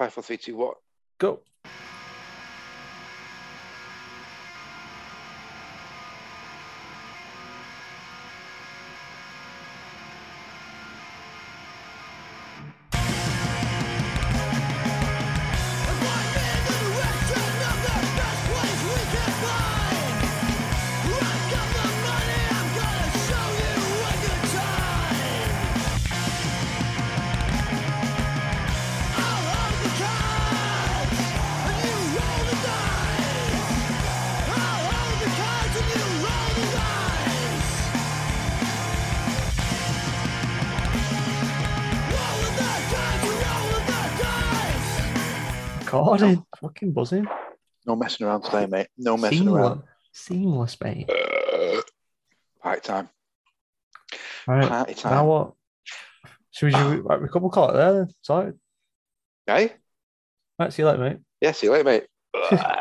Five, four, three, two, what? Go. Recording. Fucking buzzing. No messing around today, mate. No messing around. Seamless. Seamless, mate. Uh, party time. All right. Party time. Now what? Should we, should we, right, we couple call it there then? Sorry. Hey? Right, see you later, mate. Yeah, see you later, mate.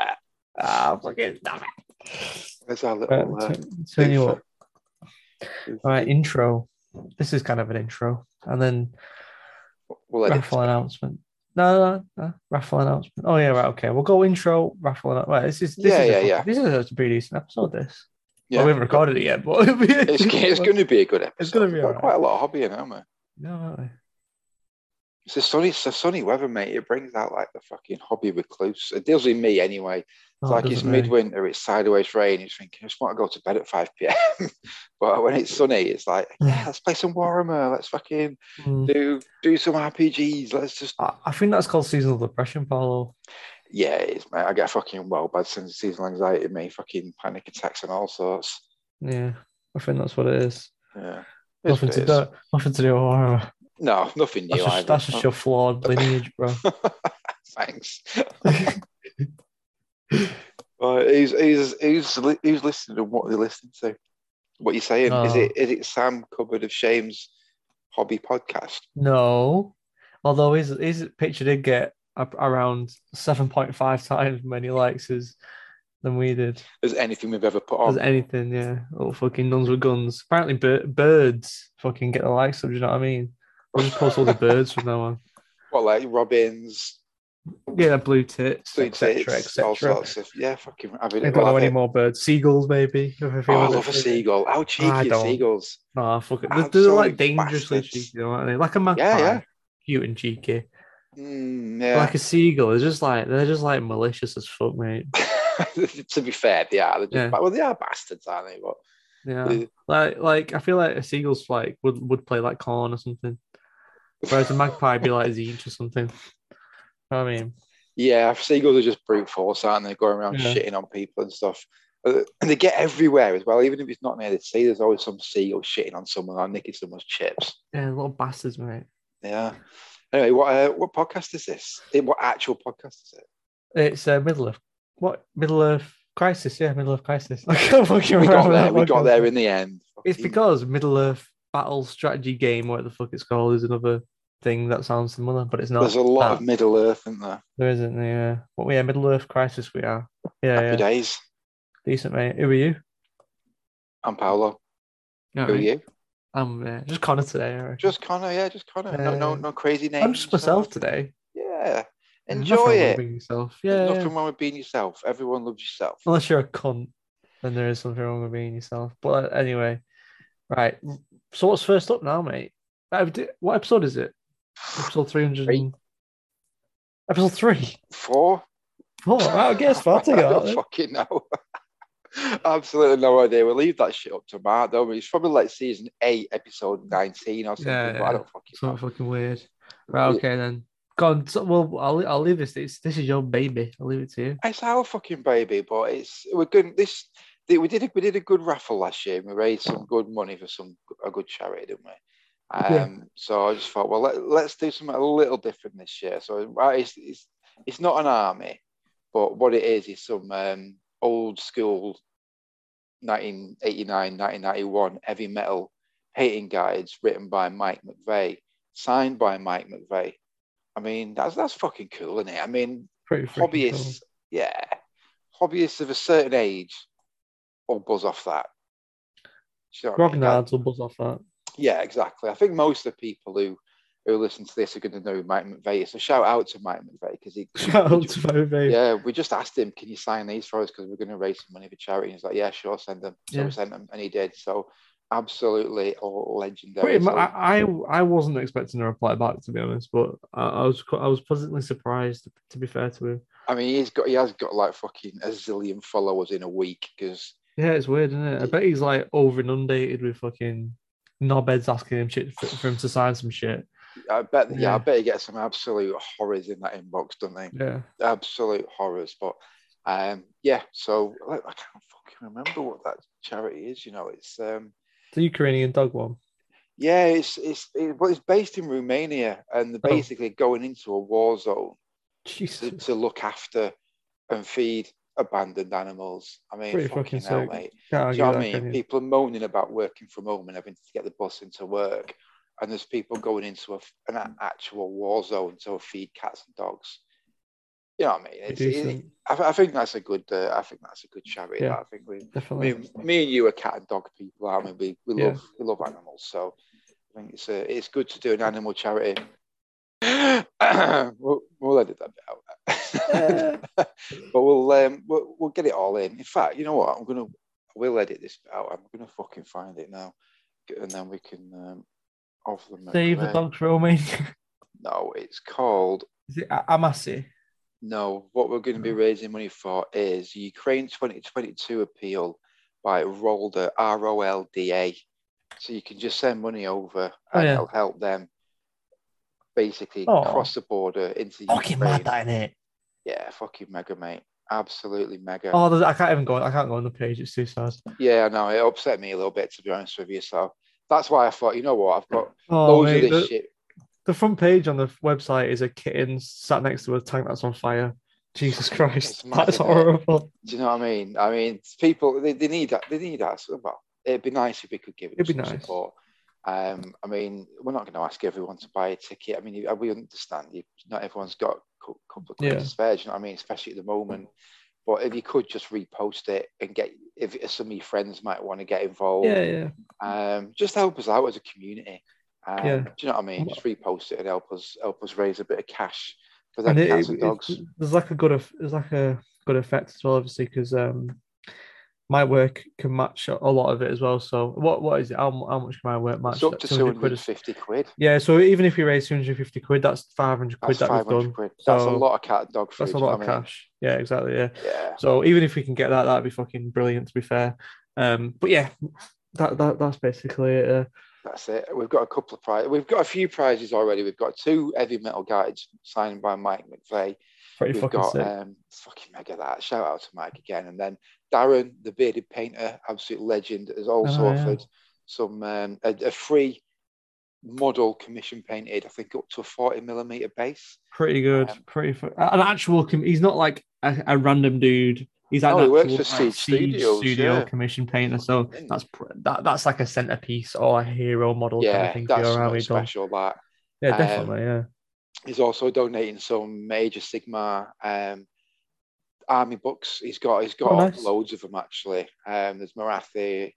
Ah, fucking damn it. There's our Right, little. Uh, t- turn you up. thing. All right, intro. This is kind of an intro. And then We'll edit. raffle announcement. No, no, no, raffle announcement. Oh, yeah, right. Okay. We'll go intro, raffle. annou- Right, this is, this Yeah, is a- yeah, yeah. This is a pretty decent episode, this. Yeah. Well, we haven't recorded it yet, but It's, it's going to be a good episode. It's gonna be We've alright. quite a lot of hobby in, haven't we? No, no, It's a sunny, it's a sunny weather, mate. It brings out like the fucking hobby recluse. It deals with me anyway. It's no, like it it's really. midwinter, it's sideways rain. You're thinking, I just want to go to bed at 5 p.m. but when it's sunny, it's like, yeah, let's play some Warhammer. Let's fucking Mm. do do some RPGs. Let's just I, I think that's called seasonal depression, Paulo. yeah, it is, mate. I get fucking well bad sense of seasonal anxiety, me, fucking panic attacks and all sorts. Yeah, I think that's what it is. Yeah. Nothing to do, nothing to do with horror. No, nothing new. That's just, that's just your flawed lineage, bro. Thanks. Uh, who's, who's, who's, li- who's listening and what they're listening to? What you saying? Is Oh. it is it Sam Cupboard of Shame's hobby podcast? No, although his his picture did get around seven point five times many likes as than we did. As anything we've ever put As anything, yeah. Little fucking nuns with guns. Apparently, bir- birds fucking get the likes. Of, do you know what I mean? We'll just post all the birds from now on. What like robins? Yeah, blue tits, Blue etc., Tits, all etc. sorts of yeah, fucking. I mean, I don't well, know I've any hit- more birds. Seagulls, maybe. if I feel Oh, I a bit love a free. seagull. How cheeky I are don't. seagulls? Oh, fuck it. They're, they're like Absolute dangerously bastards. cheeky, you know what I mean? Like a magpie, Yeah, yeah. cute and cheeky. Mm, yeah. Like a seagull, it's just like they're just like malicious as fuck, mate. to be fair, they are. They're just, Yeah. Well, they are bastards, aren't they? But Yeah, Uh, like like I feel like a seagull's like would would play like Korn or something, whereas a magpie would be like Zinch or something. I mean, Yeah, seagulls are just brute force, aren't they? Going around Yeah. shitting on people and stuff. Uh, And they get everywhere as well. Even if it's not near the sea, there's always some seagull shitting on someone or nicking someone's chips. yeah, little bastards, mate. Yeah. Anyway, what uh, what podcast is this? What actual podcast is it? It's uh, Middle Earth. What Middle Earth Crisis? Yeah, Middle Earth Crisis. I can't fucking We got there. that We got there in the end. It's because Middle Earth Battle Strategy Game, what the fuck it's called, is another thing that sounds similar, but it's not. there's a lot of. Middle Earth, isn't there? There isn't. Yeah. What we are Middle Earth Crisis. We are. Yeah, Happy yeah. days. Decent, mate. Who are you? I'm Paolo. All Who are right. you? I'm uh, just Connor today. I. Just Connor, yeah, just Connor. no, no, Uh, no crazy names. I'm just myself today. Yeah. Enjoy nothing wrong with it. being yourself. There's Yeah, yeah. nothing wrong with being yourself. Everyone loves yourself. Unless you're a cunt, then there is something wrong with being yourself. But anyway, right. So what's first up now, mate? What episode is it? Episode 300. Three. Episode three. Four? Oh, right, I guess I Fatty got don't it. fucking know. Absolutely no idea. We'll leave that shit up to Mark, though. It's probably like season eight, episode 19 or something, Yeah, but I yeah. don't fucking know. Something fucking weird. Right, okay then. Go on. So, well, I'll, I'll leave this. It's, this is your baby. I'll leave it to you. It's our fucking baby, but it's we're good. This we did a, we did a good raffle last year. and We raised some good money for some a good charity, didn't we? Um, Yeah. So I just thought, well, let, let's do something a little different this year. So it's, it's it's not an army, but what it is is some um, old school 1989, 1991 heavy metal painting guides written by Mike McVey, signed by Mike McVey. I mean, that's that's fucking cool, isn't it? I mean, hobbyists, cool. yeah, hobbyists of a certain age will buzz off that. Do you know what I mean? Grognards will buzz off that. Yeah, exactly. I think most of the people who who listen to this are going to know Mike McVey. So shout out to Mike McVey because he, Shout out ju- to babe. yeah, we just asked him, can you sign these for us because we're going to raise some money for charity. He's like, yeah, sure, send them. So Yeah. we sent them, and he did. So absolutely legendary. So- I, I wasn't expecting a reply back to be honest, but I, I was I was pleasantly surprised. To be fair to him, I mean, he's got he has got like fucking a zillion followers in a week because yeah, it's weird, isn't it? I bet he's like over inundated with fucking knobheads asking him shit for, for him to sign some shit. I bet yeah. Yeah. I bet he gets some absolute horrors in that inbox, doesn't he? Yeah, Absolute horrors. But um, yeah. So like, I can't fucking remember what that charity is. You know, it's um, the Ukrainian dog one. yeah, it's it's it, well, it's based in Romania, and they're Oh. basically going into a war zone to, to look after and feed abandoned animals. I mean, Pretty fucking, fucking hell, sick. mate. can't Do you know what I mean? People are moaning about working from home and having to get the bus into work, and there's people going into a, an actual war zone to feed cats and dogs. You know what I mean? It's, it, I, I think that's a good. Uh, I think that's a good charity. Yeah. I think we, definitely. me, me and you are cat and dog people, I mean, we? We, we Yeah. love we love animals, so I think it's a, it's good to do an animal charity. we'll, we'll edit that bit out, but we'll um we'll, we'll get it all in. In fact, you know what? I'm gonna we'll edit this out. I'm gonna fucking find it now, and then we can um, offer them. Save the dogs roaming. No, it's called. Is it Amasi? No, what we're going to be raising money for is Ukraine 2022 appeal by Rolda, R O L D A. So you can just send money over Oh, and yeah. it'll help them basically Oh. cross the border into Fucking Ukraine. mad, that innit? Yeah, fucking mega, mate. Absolutely mega. Oh, I can't even go. I can't go on the page. It's too sad. Yeah, no, it upset me a little bit, to be honest with you. So that's why I thought, you know what, I've got Oh, loads mate, of this the, shit. the front page on the website is a kitten sat next to a tank that's on fire. Jesus Christ, mad, that's isn't it? horrible. Do you know what I mean? I mean, people, they, they need that. They need that. Well, it'd be nice if we could give them It'd be nice. support. Um, I mean, we're not going to ask everyone to buy a ticket. I mean, we understand you. Not everyone's got a couple of quid Yeah. to spare. You know what I mean? Especially at the moment. But if you could just repost it and get, if some of your friends might want to get involved, Yeah, yeah. um, just help us out as a community. Um, Yeah. Do you know what I mean? Just repost it and help us help us raise a bit of cash for them cats it- and dogs. it- there's like a good, there's like a good effect as well, obviously, because um, my work can match a lot of it as well. So what, what is it? How, how much can my work match? it's up to 200 quid 250 quid. Yeah, so even if we raise 250 quid, that's 500 quid That's that we've done. quid. That's a lot of cat and dog food. That's a lot of mean? cash. Yeah, exactly. Yeah. Yeah. So even if we can get that, that'd be fucking brilliant. To be fair, um, but yeah, that, that that's basically it. Uh, That's it. We've got a couple of prizes. We've got a few prizes already. We've got two heavy metal guides signed by Mike McVey. pretty We've fucking got sick. um, fucking mega that. Shout out to Mike again. And then Darren, the bearded painter, absolute legend, has also Oh, yeah. offered some um, a, a free model commission painted. I think up to a forty millimeter base. pretty good. um, pretty fu- an actual. Com- he's not like a, a random dude. He's like No, he works for Siege Studios, studio yeah. commission painter. So Mm. that's pr- that that's like a centerpiece or a hero model kind yeah, of thing for that's your something done. That Yeah, Um, definitely. Yeah. he's also donating some major Sigma um, army books. He's got he's got Oh, nice. loads of them actually. Um, there's Marathi.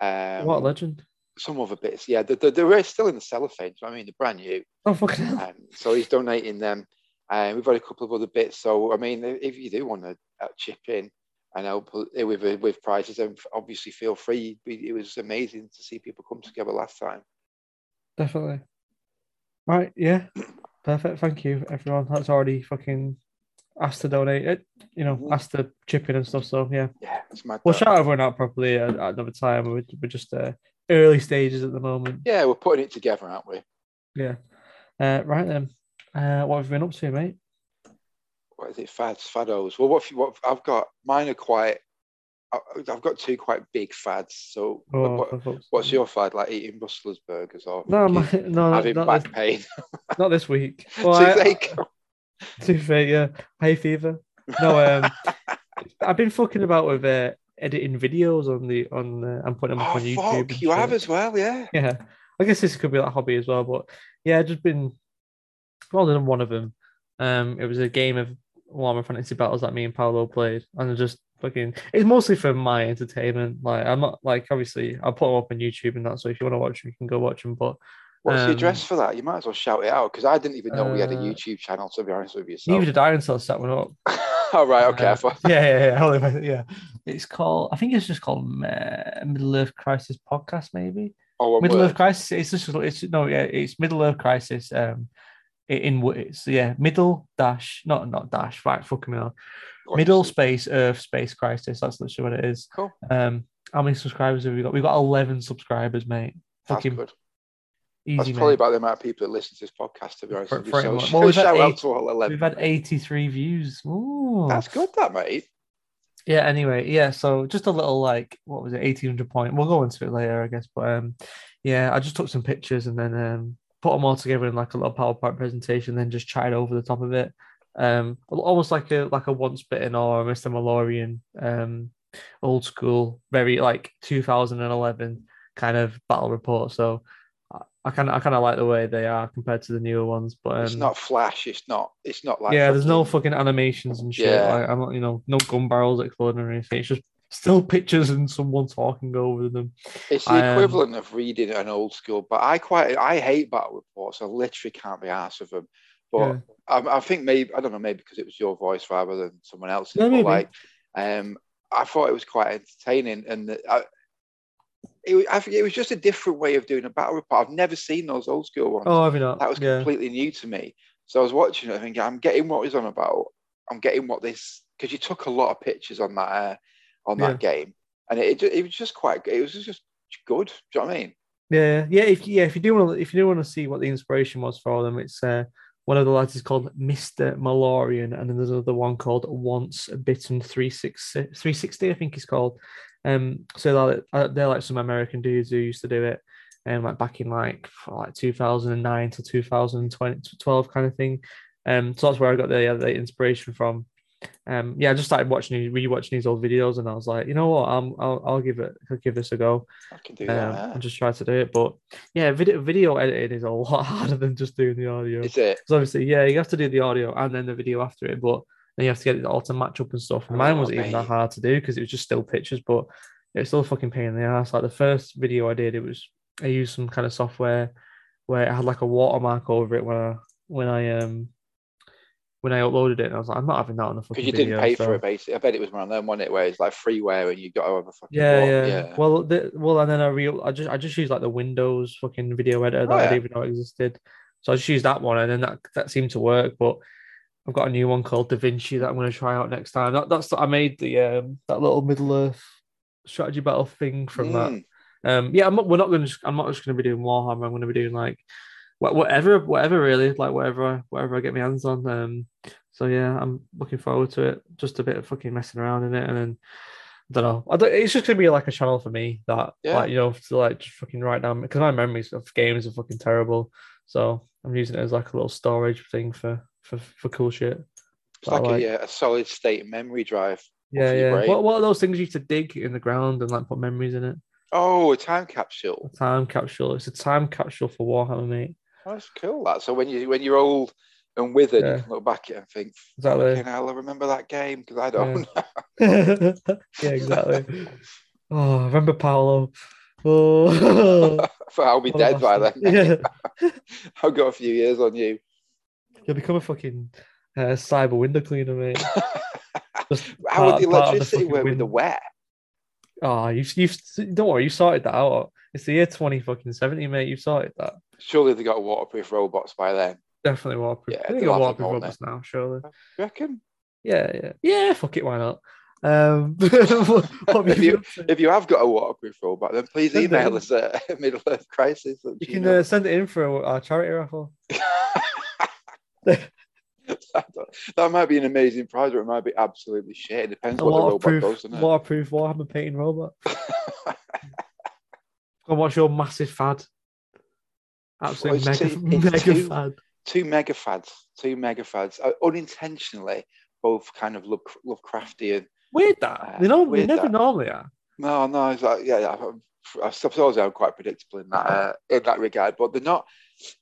Um, what a legend. some other bits. Yeah, they're, they're, still in the cellophane. do you know what I mean, they're brand new. Oh fucking hell. Um, so he's donating them. And we've got a couple of other bits. So I mean, if you do want to uh, chip in and help with with prizes, then obviously feel free. It was amazing to see people come together last time. Definitely. Right, yeah. Perfect. Thank you, everyone. That's already fucking asked to donate it, you know, Mhm. asked to chip in and stuff. So yeah. Yeah, it's mad. We'll shout everyone out properly at, at another time. We're, we're just uh, early stages at the moment. Yeah, we're putting it together, aren't we? Yeah. Uh, right then. Uh, what have you been up to, mate? what is it, fads, fados? Well, what, what I've got, mine are quite, I've got two quite big fads. So, Oh, what, what's your fad? Like eating Rustler's burgers or No, my, no, having not, back this, pain? not this week. Well, I, they go- to be fair, yeah, hay fever. No, um, I've been fucking about with uh, editing videos on the on. Uh, I'm putting them up oh, on YouTube. fuck, you have as well, yeah. Yeah, I guess this could be like a hobby as well, but yeah, just been rather than one of them. Um, it was a game of Warhammer Fantasy Battles that me and Paolo played, and I just fucking. It's mostly for my entertainment. Like I'm not like obviously I'll put them up on YouTube and that, so if you want to watch them, you can go watch them. But What's the Um, address for that? You might as well shout it out because I didn't even know we had a Uh, YouTube channel. To be honest with you, so. Neither did I until I set one up. All right, okay. Uh, yeah, yeah, yeah. hold on, yeah. It's called. I think it's just called uh, Middle Earth Crisis Podcast, maybe. oh, Middle word. Earth Crisis. It's just it's no, yeah. It's Middle Earth Crisis. Um, in wo- it's yeah, middle dash, not not dash. Right, fucking me on. Middle space Earth space crisis. That's literally what it is. Cool. Um, how many subscribers have we got? We've got eleven subscribers, mate. That's Fucking good. Easy, That's mate. probably about the amount of people that listen to this podcast. To be honest, For- for so. Well, we've had shout out eight- to all eleven. We've had eighty-three views. Ooh. That's good, that mate. yeah anyway yeah so just a little like what was it 1800 point we'll go into it later i guess but um yeah i just took some pictures and then um put them all together in like a little powerpoint presentation then just chatted over the top of it um almost like a like a once bitten or a mr malorian um old school very like 2011 kind of battle report so I- kind of i kind of like the way they are compared to the newer ones but um, it's not flash. It's not. It's not like. yeah, there's no fucking- animations and shit. Yeah. Like I'm not, you know, no gun barrels exploding or anything. It's just still pictures and someone talking over them. It's the um, equivalent of reading an old school. But I quite. I hate battle reports. I literally can't be arsed with them. But Yeah. I, I think maybe I don't know. Maybe because it was your voice rather than someone else's. Yeah, but maybe. like, um, I thought it was quite entertaining, and I, it, was- I think it was just a different way of doing a battle report. I've never seen those old school ones. Oh, have you not? that was yeah. completely new to me. So I was watching it, thinking, I'm getting what he's on about. I'm getting what this because you took a lot of pictures on that uh, on that game, and it, it was just quite. It was just good. Do you know what I mean? Yeah, yeah. If yeah, if you do want to, if you do want to see what the inspiration was for them, it's uh, one of the lads is called Mister Malorian, and then there's another one called Once Bitten 360, 360 I think it's called. Um, so they're, uh, they're like some American dudes who used to do it, and like back in like like 2009 to 2012 kind of thing. Um, so that's where I got the, uh, the inspiration from. Um, yeah, I just started watching, rewatching these old videos, and I was like, you know what, I'm, I'll, I'll give it, I'll give this a go. I can do Um, that. and just try to do it. But yeah, video video editing is a lot harder than just doing the audio. Is it? Because obviously, yeah, you have to do the audio and then the video after it, but then you have to get it all to match up and stuff. And mine Oh, wasn't even that hard to do because it was just still pictures, but it's still a fucking pain in the ass. Like the first video I did, it was I used some kind of software where it had like a watermark over it when I when I um when I uploaded it, and I was like, I'm not having that on the fucking Because you didn't pay so- for it, basically. I bet it was one of them, wasn't it, where it's like freeware and you got to have a fucking. Yeah, walk- yeah, Well, the, well, and then I real I just I just used like the Windows fucking video editor that Oh, I didn't even know existed. So I just used that one, and then that that seemed to work. But I've got a new one called Da Vinci that I'm going to try out next time. That, that's I made the um that little Middle Earth strategy battle thing from that. Mm. Um, yeah, I'm not, we're not going to. I'm not just going to be doing Warhammer. I'm going to be doing like wha- whatever, whatever really, like whatever, I- whatever I get my hands on. Um, so yeah, I'm looking forward to it. Just a bit of fucking messing around in it, and then I don't know. I don't, it's just going to be like a channel for me that, Yeah. like you know, to like just fucking write down because my memories of games are fucking terrible. So I'm using it as like a little storage thing for for for cool shit. It's like, like- A, yeah, a solid state memory drive. Yeah, yeah. What what are those things you used to dig in the ground and like put memories in it? Oh, a time capsule. A time capsule. It's a time capsule for Warhammer, mate. Oh, that's cool. That so when you when you're old and withered, Yeah. you can look back at it and think, Exactly. "Fucking hell, I remember that game because I don't." yeah, exactly. Oh, I remember Paolo. Oh, I'll be dead by then. Yeah, I've got a few years on you. You'll become a fucking uh, cyber window cleaner, mate. Just How would part- the electricity work with the wet? Oh, you've you've don't worry, you sorted that out. It's the year twenty fucking seventy, mate. You've sorted that. Surely they got waterproof robots by then. Definitely waterproof. Yeah, they'll got waterproof robots now, surely. You reckon? Yeah, yeah, yeah. Fuck it, why not? Um, what, what have If you been up to? If you have got a waterproof robot, then please Send email us at Middle Earth Crisis. You can uh, send it in for our charity raffle. that, might be an amazing prize, or it might be absolutely shit. It depends A what the robot waterproof, does, doesn't it? waterproof Warhammer painting robot. Go watch your massive fad. Absolute Well, mega, it's mega too- fad. two mega fads, two mega fads, uh, unintentionally, both kind of Love, Lovecraftian. Weird that. Uh, they don't. They never that. normally are. No, no, it's like yeah, yeah. I suppose I'm quite predictable in that uh, in that regard, but they're not.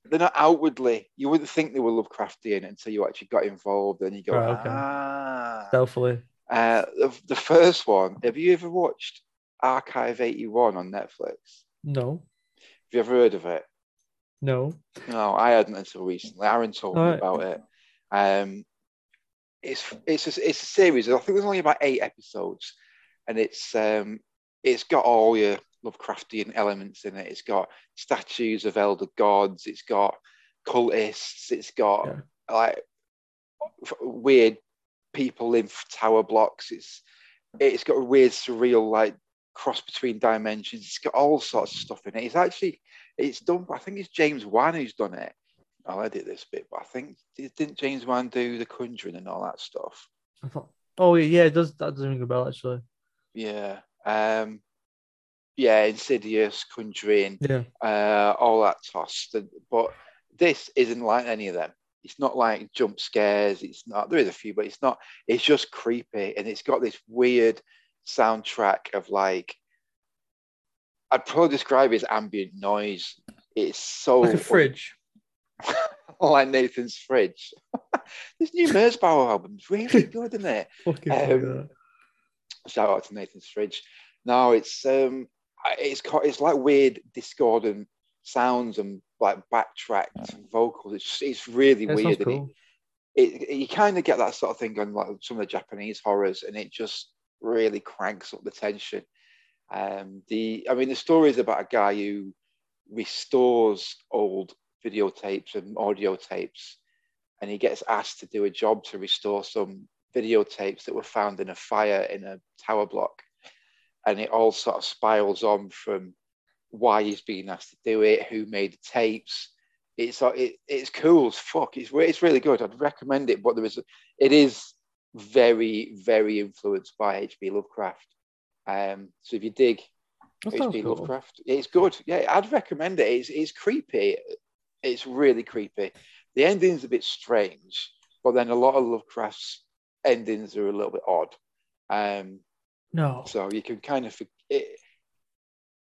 They're not outwardly. You wouldn't think they were Lovecraftian until you actually got involved, and you go, Right, okay. ah. Stealthily. Uh, the, the first one. Have you ever watched Archive 81 on Netflix? No. Have you ever heard of it? No. No, I hadn't until recently. Aaron told me Alright. about it. Um, it's it's a, it's a series. I think there's only about eight episodes, and it's um, it's got all your Lovecraftian elements in it. It's got statues of elder gods. It's got cultists. It's got Yeah. like weird people in tower blocks. It's it's got a weird surreal like cross between dimensions. It's got all sorts of stuff in it. It's actually it's done. I think it's James Wan who's done it. I'll edit this bit, but I think didn't James Wan do the Conjuring and all that stuff? I thought, oh yeah, it does that does ring a bell actually. Yeah. Um, yeah, Insidious, Conjuring, Yeah. uh, all that toss. But this isn't like any of them. It's not like jump scares. It's not. There is a few, but it's not. It's just creepy, and it's got this weird soundtrack of like. I'd probably describe it as ambient noise. It's so Like a fridge. like Nathan's fridge. this new Merzbow album's really good, isn't it? Um, shout out to Nathan's fridge. No, it's um, it's it's like weird discordant sounds and like backtracked vocals. It's it's really Yeah, weird. cool. it, it, you kind of get that sort of thing on like some of the Japanese horrors, and it just really cranks up the tension. Um, the I mean, the story is about a guy who restores old videotapes and audio tapes, and he gets asked to do a job to restore some videotapes that were found in a fire in a tower block, and it all sort of spirals on from why he's being asked to do it, who made the tapes. It's uh, it, it's cool as fuck. It's it's really good. I'd recommend it, but there is it is very very influenced by H.P. Lovecraft. Um, so if you dig H.P. cool. Lovecraft. It's good. Yeah, I'd recommend it. It's, it's creepy. It's really creepy. The ending's a bit strange, but then a lot of Lovecraft's endings are a little bit odd. Um, No. so you can kind of it,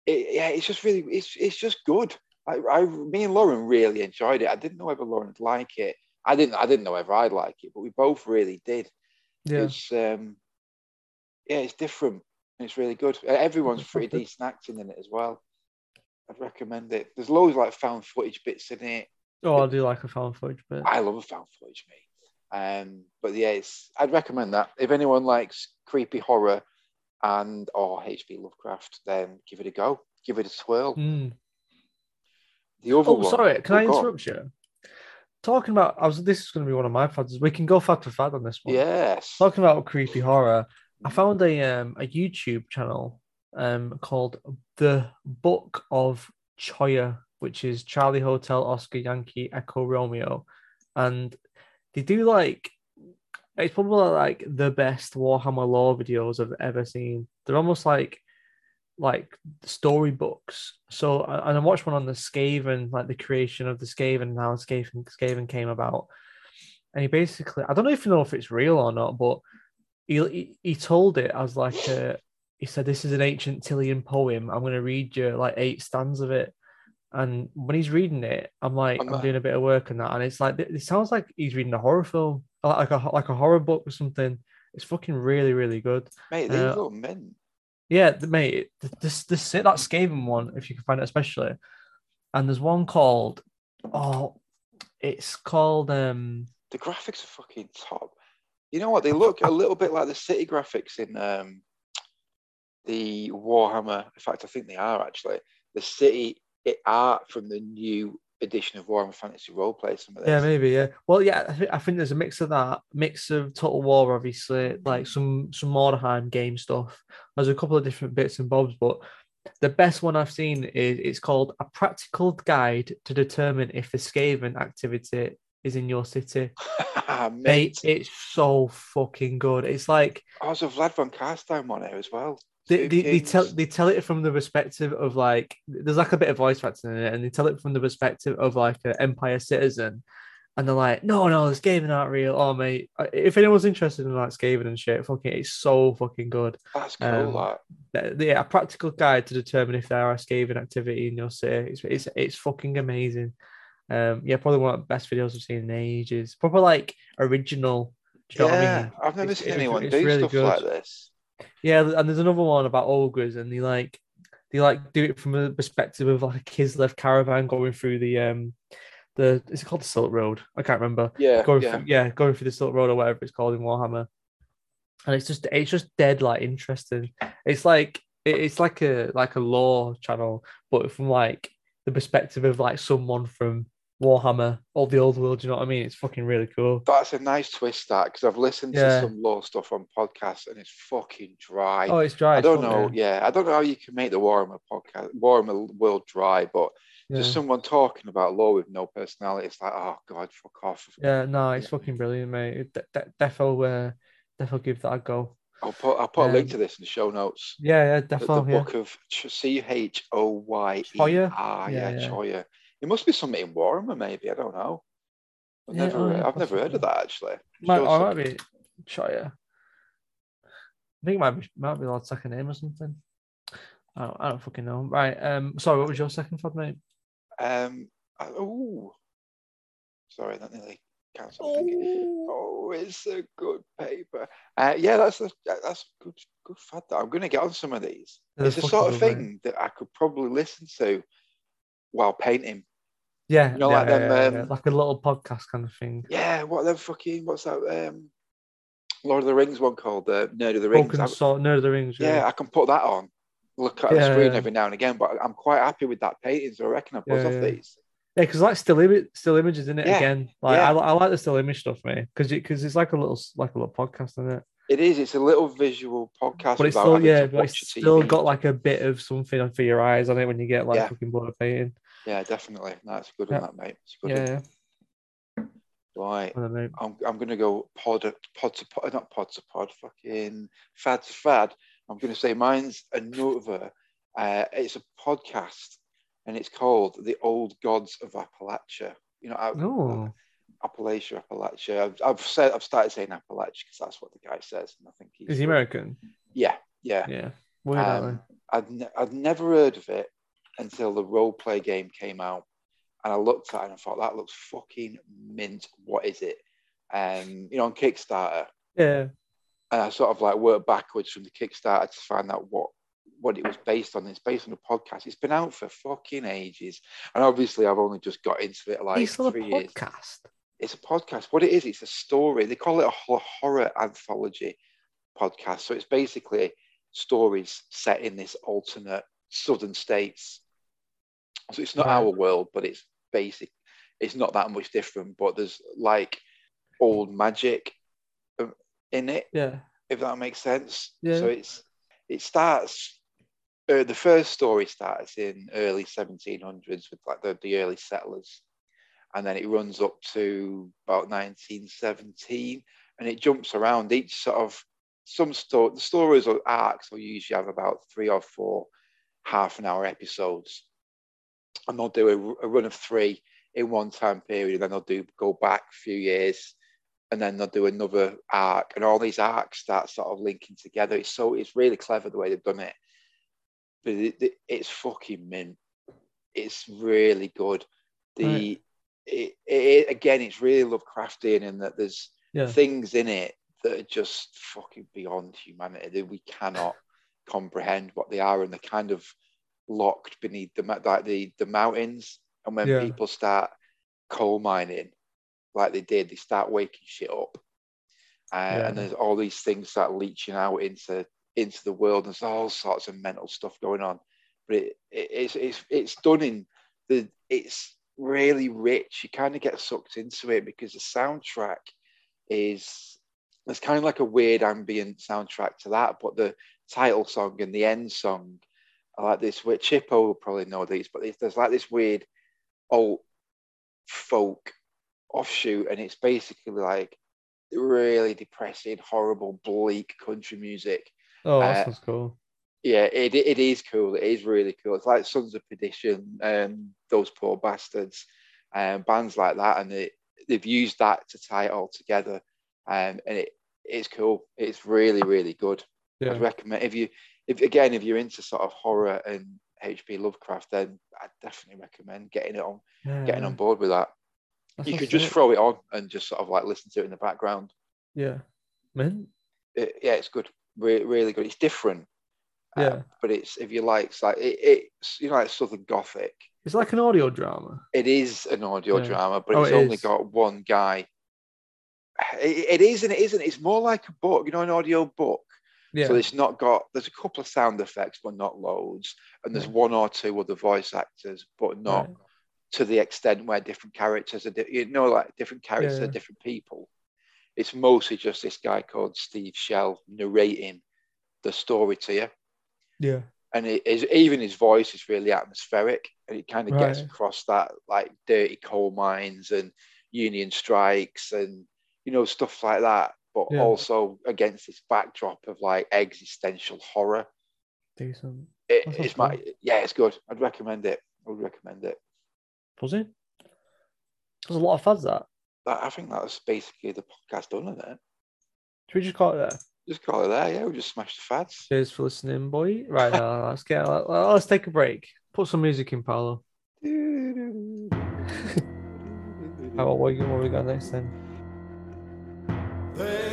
it, yeah, it's just really it's it's just good. I, I me and Lauren really enjoyed it. I didn't know whether Lauren would like it. I didn't I didn't know whether I'd like it, but we both really did. Yeah. It's um yeah, it's different. It's really good. Everyone's pretty decent acting in it as well. I'd recommend it. There's loads of like found footage bits in it. Oh, I do like a found footage bit. I love a found footage, mate. Um, but yeah, it's, I'd recommend that. If anyone likes creepy horror and or H.P. Lovecraft, then give it a go. Give it a swirl. Mm. The other Oh, one. sorry. Can Oh, I interrupt you? Talking about, I was. This is going to be one of my fads. We can go fad for fad on this one. Yes. Talking about creepy horror, I found a um a YouTube channel um called The Book of Choya, which is Charlie Hotel Oscar Yankee Echo Romeo, and they do like it's probably like the best Warhammer lore videos I've ever seen. They're almost like like storybooks. So and I watched one on the Skaven, like the creation of the Skaven and how Skaven Skaven came about. And he basically, I don't know if you know if it's real or not, but he he, told it as like a, he said this is an ancient Tilean poem. I'm going to read you like eight stands of it. And when he's reading it, I'm like, I'm I'm doing a bit of work on that, and it's like it sounds like he's reading a horror film, like a like a horror book or something. It's fucking really really good. Mate, these uh, little men. Yeah, the, mate, th- this this that Skaven one, if you can find it, especially. And there's one called, oh, it's called um. The graphics are fucking top. You know what? They look a little bit like the city graphics in um, the Warhammer. In fact, I think they are actually the city it art from the new edition of Warhammer Fantasy Roleplay. Some of this. Yeah, maybe. Yeah. Well, yeah. I, thi- I think there's a mix of that, mix of Total War, obviously, like some some Mordheim game stuff. There's a couple of different bits and bobs, but the best one I've seen is it's called a practical guide to determine if the Skaven activity is in your city. Mate, Mate, it's so fucking good. It's like I was a Vlad von Carstein one here as well. they, they, they tell they tell it from the perspective of like there's like a bit of voice acting in it, and they tell it from the perspective of like an Empire citizen, and they're like, no, no, this Skaven aren't real. Oh mate, if anyone's interested in like Skaven and shit, fucking, it's so fucking good. That's cool. um, that. Yeah, a practical guide to determine if there are Skaven activity in your city. It's it's, it's fucking amazing. Um, yeah, probably one of the best videos I've seen in ages. Proper like original. Do you know what I yeah, mean? I've never It's- seen it's- anyone it's do really stuff good. like this. Yeah, and there's another one about ogres, and they like they like do it from a perspective of like a Kislev caravan going through the um the is it called the Silk Road? I can't remember. Yeah, Going yeah. through, yeah, going through the Silk Road or whatever it's called in Warhammer. And it's just it's just dead like interesting. It's like it's like a like a lore channel, but from like the perspective of like someone from Warhammer all the old world, you know what I mean? It's fucking really cool. That's a nice twist, that because I've listened Yeah. to some lore stuff on podcasts and it's fucking dry. Oh, it's dry. I don't know. Yeah, I don't know how you can make the Warhammer podcast, Warhammer world dry, but Yeah. just someone talking about lore with no personality, it's like, oh god, fuck off. Yeah, no, it's fucking brilliant, mate. De- de- defo, uh, defo give that a go. I'll put I'll put a link Um, to this in the show notes. Yeah, yeah, The, the yeah. book of C H O Y E Choya? Yeah, Yeah, yeah. Choya. It must be something in Warhammer, maybe. I don't know. I've Yeah, never oh, I've never heard of that actually. Might, Sure or might be. I think it might be might be Lord's second name or something. I don't, I don't fucking know. Right. Um. Sorry. What was your second thought, mate? Um. Oh, sorry, that nearly cancelled. thinking. Oh, it's a good paper. Uh, yeah, that's a that's a good good fad. That I'm going to get on some of these. They're it's the sort of mate. thing that I could probably listen to while painting. Yeah. You know, yeah, like them, yeah, yeah, yeah, um, like a little podcast kind of thing. Yeah, what them fucking what's that? Um, Lord of the Rings one called uh, Nerd of the Rings. Broken Sword, Nerd of the Rings. yeah, I can put that on. Look at the screen every now and again, but I'm quite happy with that painting. So I reckon I buzz off these. Yeah, because like still image, still images in it again. Like. I, I like the still image stuff, mate, because because it's like a little like a little podcast, isn't it? It is. It's a little visual podcast. But it's still yeah, but it's still TV. got like a bit of something for your eyes on it when you get like Yeah. fucking bored of painting. Yeah, definitely. That's good Yeah. on that, mate. Good. Yeah, one. Right. Well, I'm, I'm going to go pod, pod to pod, not pod to pod, fucking fad to fad. I'm going to say mine's another. Uh, it's a podcast and it's called The Old Gods of Appalachia. You know, I- Oh, Appalachia, Appalachia. I've, I've said, I've started saying Appalachia because that's what the guy says. And I think he's, is he American? Yeah, yeah. Yeah. Um, I'd, ne- I'd never heard of it until the role play game came out. And I looked at it and I thought, that looks fucking mint. What is it? Um, you know, on Kickstarter. Yeah. And I sort of like worked backwards from the Kickstarter to find out what what it was based on. It's based on a podcast. It's been out for fucking ages. And obviously I've only just got into it like a three years. podcast. It's a podcast. What it is, it's a story. They call it a horror anthology podcast. So it's basically stories set in this alternate southern states. So it's not Right. our world, but it's basic. It's not that much different, but there's like old magic um, in it, Yeah. if that makes sense. Yeah. So it's it starts. Uh, the first story starts in early 1700s with like the, the early settlers, and then it runs up to about 1917, and it jumps around each sort of some story. The stories or arcs will usually have about three or four half an hour episodes, and they'll do a, a run of three in one time period, and then they'll do go back a few years, and then they'll do another arc, and all these arcs start sort of linking together. It's so it's really clever the way they've done it, but it, it- it's fucking mint. It's really good. The Right. it, it again, it's really Lovecraftian in that there's Yeah. things in it that are just fucking beyond humanity that we cannot comprehend what they are, and they're kind of locked beneath the like the the mountains. And when Yeah. people start coal mining, like they did, they start waking shit up, uh, Yeah. and there's all these things start leaching out into into the world. There's all sorts of mental stuff going on, but it, it it's it's it's done in the it's really rich. You kind of get sucked into it because the soundtrack is there's kind of like a weird ambient soundtrack to that, but the title song and the end song are like this. Where Chippo will probably know these, but there's, like this weird old folk offshoot, and it's basically like really depressing, horrible, bleak country music. Oh, that Uh, sounds cool. Yeah, it, it is cool. It is really cool. It's like Sons of Perdition, um, those poor bastards, um, bands like that, and they, they've used that to tie it all together, um, and it it's cool. It's really really good. I'd Yeah. recommend if you if again if you're into sort of horror and H.P. Lovecraft, then I'd definitely recommend getting it on yeah. getting on board with that. That you could just throw it on and just sort of like listen to it in the background. Yeah. Man. It, yeah, it's good. Re- really good. It's different. Uh, Yeah. but it's if you like, it's like it, it's you know like Southern Gothic. It's like an audio drama. It is an audio Yeah. drama, but Oh, it's it only is. got one guy. It, it is and it isn't. It's more like a book, you know, an audio book. Yeah. So it's not got. There's a couple of sound effects, but not loads. And there's one or two other voice actors, but not Right. to the extent where different characters are. di- You know, like different characters Yeah. are different people. It's mostly just this guy called Steve Shell narrating the story to you Yeah. and it is even his voice is really atmospheric and it kind of gets across that like dirty coal mines and union strikes and you know stuff like that but Yeah. also against this backdrop of like existential horror Decent. it, That sounds it's my cool. yeah it's good i'd recommend it i would recommend it Fuzzy. There's a lot of fads that. That- i think that's basically the podcast done isn't it Should we just call it there? just call it there yeah we just smashed the fads Cheers for listening, boy. Right now, let's get. let- Let's take a break. Put some music in, Paolo. How about what, what we got next then? There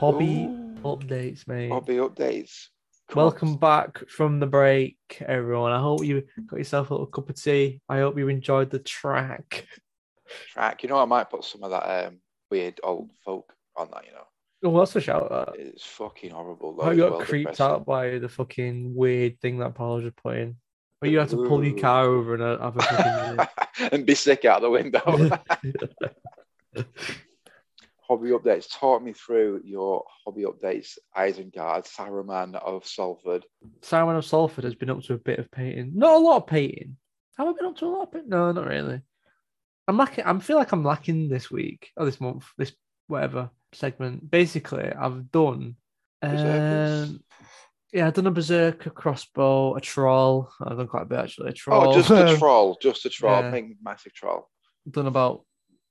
Hobby Ooh, updates, mate. hobby updates Come Welcome back from the break, everyone. I hope you got yourself a little cup of tea. I hope you enjoyed the track. track you know i might put some of that um weird old folk on that you know Oh, that's a shout out. It's fucking horrible. Though. I got well creeped depressing. out by the fucking weird thing that Paul just put in. Where you had to pull your car over and have a fucking. and be sick out the window. hobby updates. Talk me through your hobby updates, Isengard, Saruman of Salford. Simon of Salford has been up to a bit of painting. Not a lot of painting. Have I been up to a lot of painting? No, not really. I'm lacking. I feel like I'm lacking this week or this month, this whatever segment. Basically, I've done. Um, yeah, I've done a berserker crossbow, a troll. I've done quite a bit actually. A troll. Oh, just a troll, just a troll, Yeah. big massive troll. done about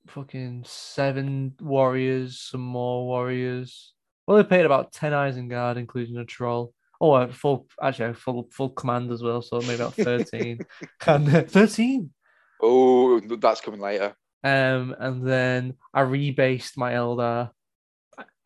fucking seven warriors, some more warriors. Well, they paid about ten Isengard, including a troll. Oh, a full actually a full full command as well, so maybe about thirteen. and uh, thirteen. Oh, that's coming later. Um, and then I rebased my Eldar,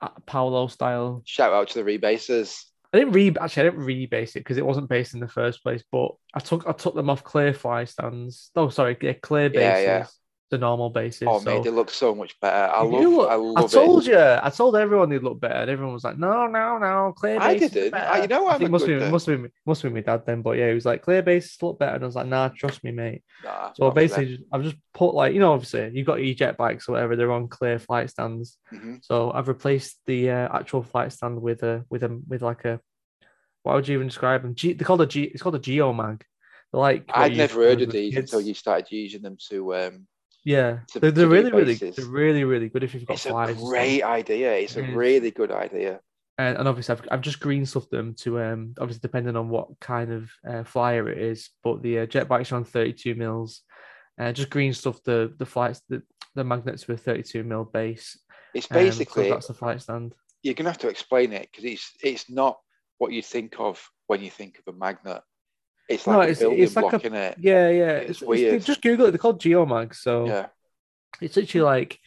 uh, Paolo style. Shout out to the rebasers. I didn't re actually I didn't rebase it because it wasn't based in the first place, but I took I took them off clear fly stands. Oh, sorry, yeah, clear bases. Yeah, yeah. The normal basis. Oh, so- mate, they look so much better. I love, look- I love I it. told you. I told everyone they'd look better, and everyone was like, "No, no, no, clear I base." is didn't. better." I- you know I I'm think must be must be must be my dad then, but yeah, he was like, "Clear base look better," and I was like, "Nah, trust me, mate." Nah, So basically, just, I've just put like you know, obviously, you've got your jet bikes or whatever. They're on clear flight stands. Mhm. So I've replaced the uh, actual flight stand with a with a with like a Why would you even describe them? G, they called a G. It's called a geomag. They're like I'd never heard of these kids. until you started using them to. Um, Yeah, to- they're, they're really, really, they're really, really good if you've got it's a flies. stuff. great idea. It's a really good idea. and, and obviously I've, I've just green stuffed them to um obviously depending on what kind of uh, flyer it is but the uh, jet bikes are on 32 mils uh, just green stuff the the flights the, the magnets with 32 mil base It's um, so basically that's the flight stand you're gonna have to explain it because it's it's not what you think of when you think of a magnet. It's No, like it's- a building it's like block a- in it. yeah yeah It's it's, it's- just google it they're called geomag so Yeah, it's literally like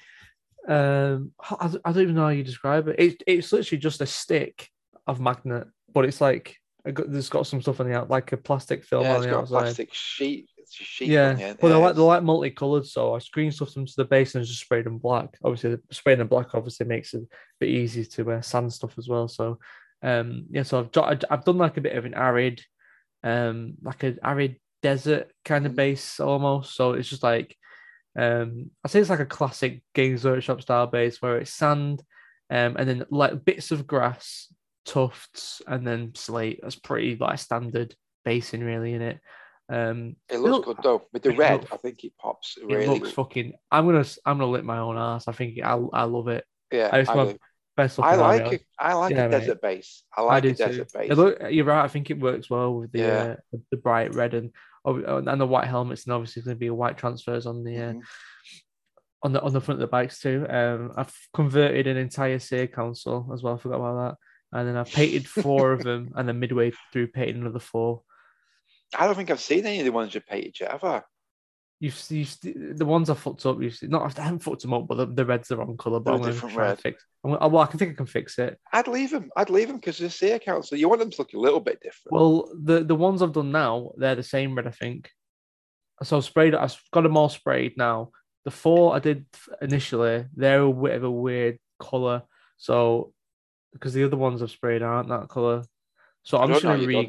um I, I don't even know how you describe it. it it's literally just a stick of magnet but it's like a there's got some stuff on the out like a plastic film yeah. on It's the got a outside plastic sheet. Sheet Yeah, on the but they're like they're like multicolored, so I screen stuffed them to the base and just sprayed them black. Obviously, the spraying them black obviously makes it a bit easy to uh, sand stuff as well. So, um, yeah, so I've I've done like a bit of an arid, um, like an arid desert kind of Mhm. base almost. So it's just like, um, I say it's like a classic Games Workshop style base where it's sand, um, and then like bits of grass, tufts, and then slate. That's pretty like standard basing really in it. Um, It looks look- good though. With the red, looks- I think it pops it really looks good. fucking. I'm gonna I'm gonna lick my own ass. I think I I love it. Yeah, I just I, want. Best I like it. I like Yeah, a mate. desert base. I I like do a desert base. It look, you're right. I think it works well with the Yeah. uh, the, bright red and oh, and the white helmets, and obviously it's going to be white transfers on the uh, Mhm. on the on the front of the bikes too. Um, I've converted an entire Seer Council as well. I forgot about that. And then I've painted four of them, and then midway through painting another four. I don't think I've seen any of the ones you painted yet, have I? You've, you've the ones I fucked up. You've not I haven't fucked them up, but the, the red's the wrong color. But They're I'm going to try and fix. I'm, gonna- well, I can think I can fix it. I'd leave them. I'd leave them because they're Seer Council. You want them to look a little bit different. Well, the the ones I've done now, they're the same red, I think. So I've sprayed. I've got them all sprayed now. The four I did initially, they're a bit of a weird color. So because the other ones I've sprayed aren't that color. So I I'm just gonna how you've re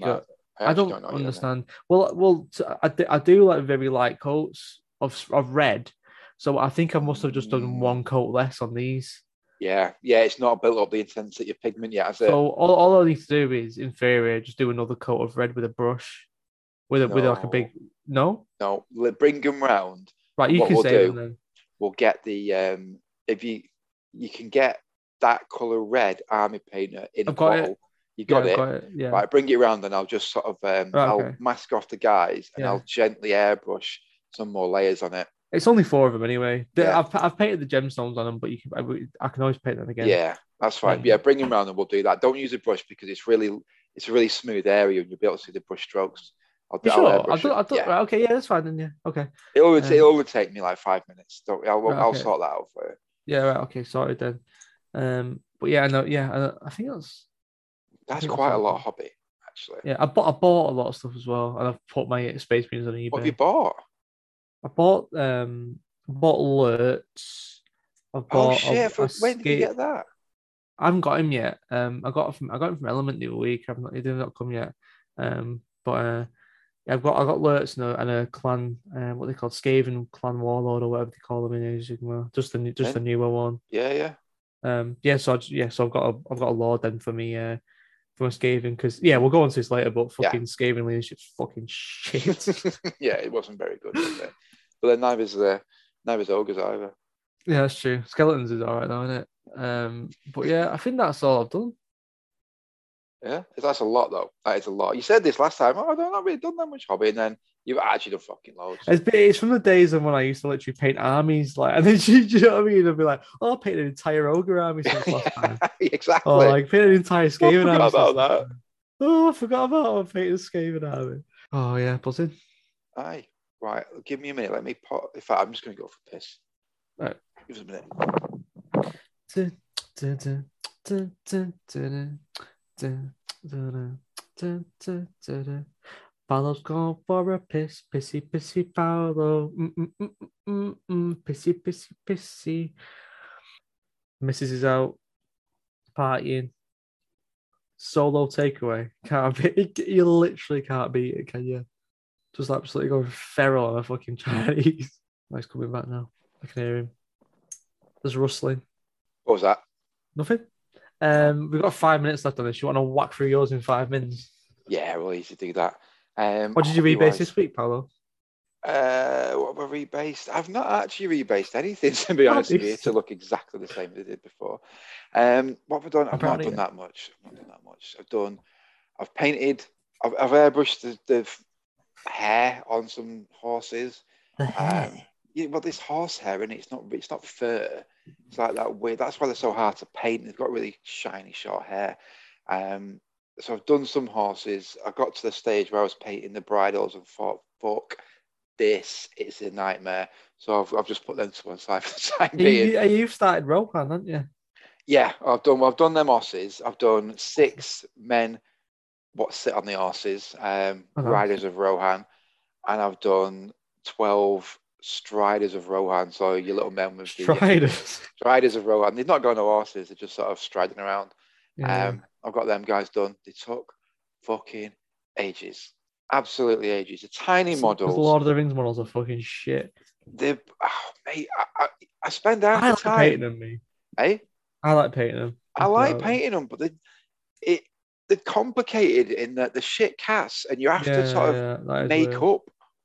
I don't, know you've done that. understand. Well, well, t- I do, I do like very light coats of of red. So I think I must have just done Mm. one coat less on these. Yeah, yeah, it's not built up the intensity of pigment yet, has it? So all, all I need to do is inferior, just do another coat of red with a brush, with a with like a big no. no, bring them round. Right, you What can we'll say do- them then. We'll get the um if you you can get that color red army painter in a I've it. bottle. You got yeah, it. Got it. Yeah. Right, bring it around and I'll just sort of um Right, I'll okay. mask off the guys and Yeah. I'll gently airbrush some more layers on it. It's only four of them anyway. Yeah. I've, I've painted the gemstones on them, but you can I, I can always paint them again. Yeah, that's fine. Yeah. Bring him around and we'll do that. Don't use a brush because it's really it's a really smooth area and you'll be able to see the brush strokes. I'll, You sure? Done. I've done, yeah. right, okay, yeah, that's fine then. Yeah, okay. It would Um, it would take me like five minutes. Don't, I'll, Right, I'll okay. sort that out for you. Yeah, right, okay, sorted then. Um, but yeah, no, yeah, I, I think that's That's quite a lot of hobby, actually. yeah. I bought I bought a lot of stuff as well, and I've put my space beans on eBay. What have you bought? I bought um I bought alerts. I Oh bought a- shit! a for- when did you get that? I haven't got him yet. Um, I got from I got him from Element the other week. I've not, he did not come yet. Um, but uh, yeah, I've got I got alerts and a, and a clan. Uh, what they called Skaven Clan Warlord or whatever they call them in of Just the just the newer one. Yeah, yeah. Um, yeah. So I, yeah, so I've got a I've got a lord then for me. Uh, for my Skaven because yeah, we'll go on to this later. But Yeah. fucking Skaven leadership's fucking shit. yeah, it wasn't very good, was it? But then neither's the neither's ogres either. yeah, that's true. Skeletons is alright though, isn't it? Um, but yeah, I think that's all I've done. Yeah, that's a lot though. That is a lot. You said this last time. Oh, I've not really done that much hobby, and then you've actually done fucking loads. It's, it's from the days of when I used to literally paint armies, like, and then you, you know what I mean? I'd be like, "Oh, I painted an entire ogre army since last time." exactly. Or like painted an entire Skaven forgot army. about that. time. Oh, I forgot about I painted a Skaven army. Oh yeah, buzzing. Aye. Right. Give me a minute. Let me put. In fact, I'm just going to go for this. Right. Give us a minute. Dun, dun, dun, Paolo's gone for a piss, pissy, pissy, Paolo, mm, mm, mm, pissy, pissy, pissy. Mrs. is out partying. Solo takeaway. Can't be, you literally can't beat it, can you? Just absolutely going feral on a fucking Chinese. Nice coming back now. I can hear him. There's rustling. What was that? Nothing. Um, we've got five minutes left on this. You want to whack through yours in five minutes? Yeah, well, you should do that. Um, What did you rebase this week, Paolo? Uh, what have I rebased? I've not actually rebased anything to be honest with you to look exactly the same as I did before. Um, what have I done? I've not done that much. I've not done that much. I've done. I've painted. I've, I've airbrushed the, the hair on some horses. The Um, yeah, well, this horse hair and it's not. It's not fur. It's like that weird. That's why they're so hard to paint. They've got really shiny short hair. Um, so I've done some horses. I got to the stage where I was painting the bridles and thought, "Fuck, this is a nightmare." So I've, I've just put them to one side for the time being. you, you've started Rohan, haven't you? Yeah, I've done. I've done them horses. I've done six men. What sit on the horses? Um, Uh-huh. riders of Rohan, and I've done twelve striders of Rohan. So your little men with the Striders. striders of Rohan. They've not gone on horses. They're just sort of striding around. Yeah. Um, I've got them guys done. They took fucking ages, absolutely ages. The tiny The models. Lord of the Rings models are fucking shit. They, oh, mate, I, I, I spend half I the like time. painting them, me. Eh? I like painting them. I like painting them, but they, it, they're complicated in that the shit casts, and you have to sort of make up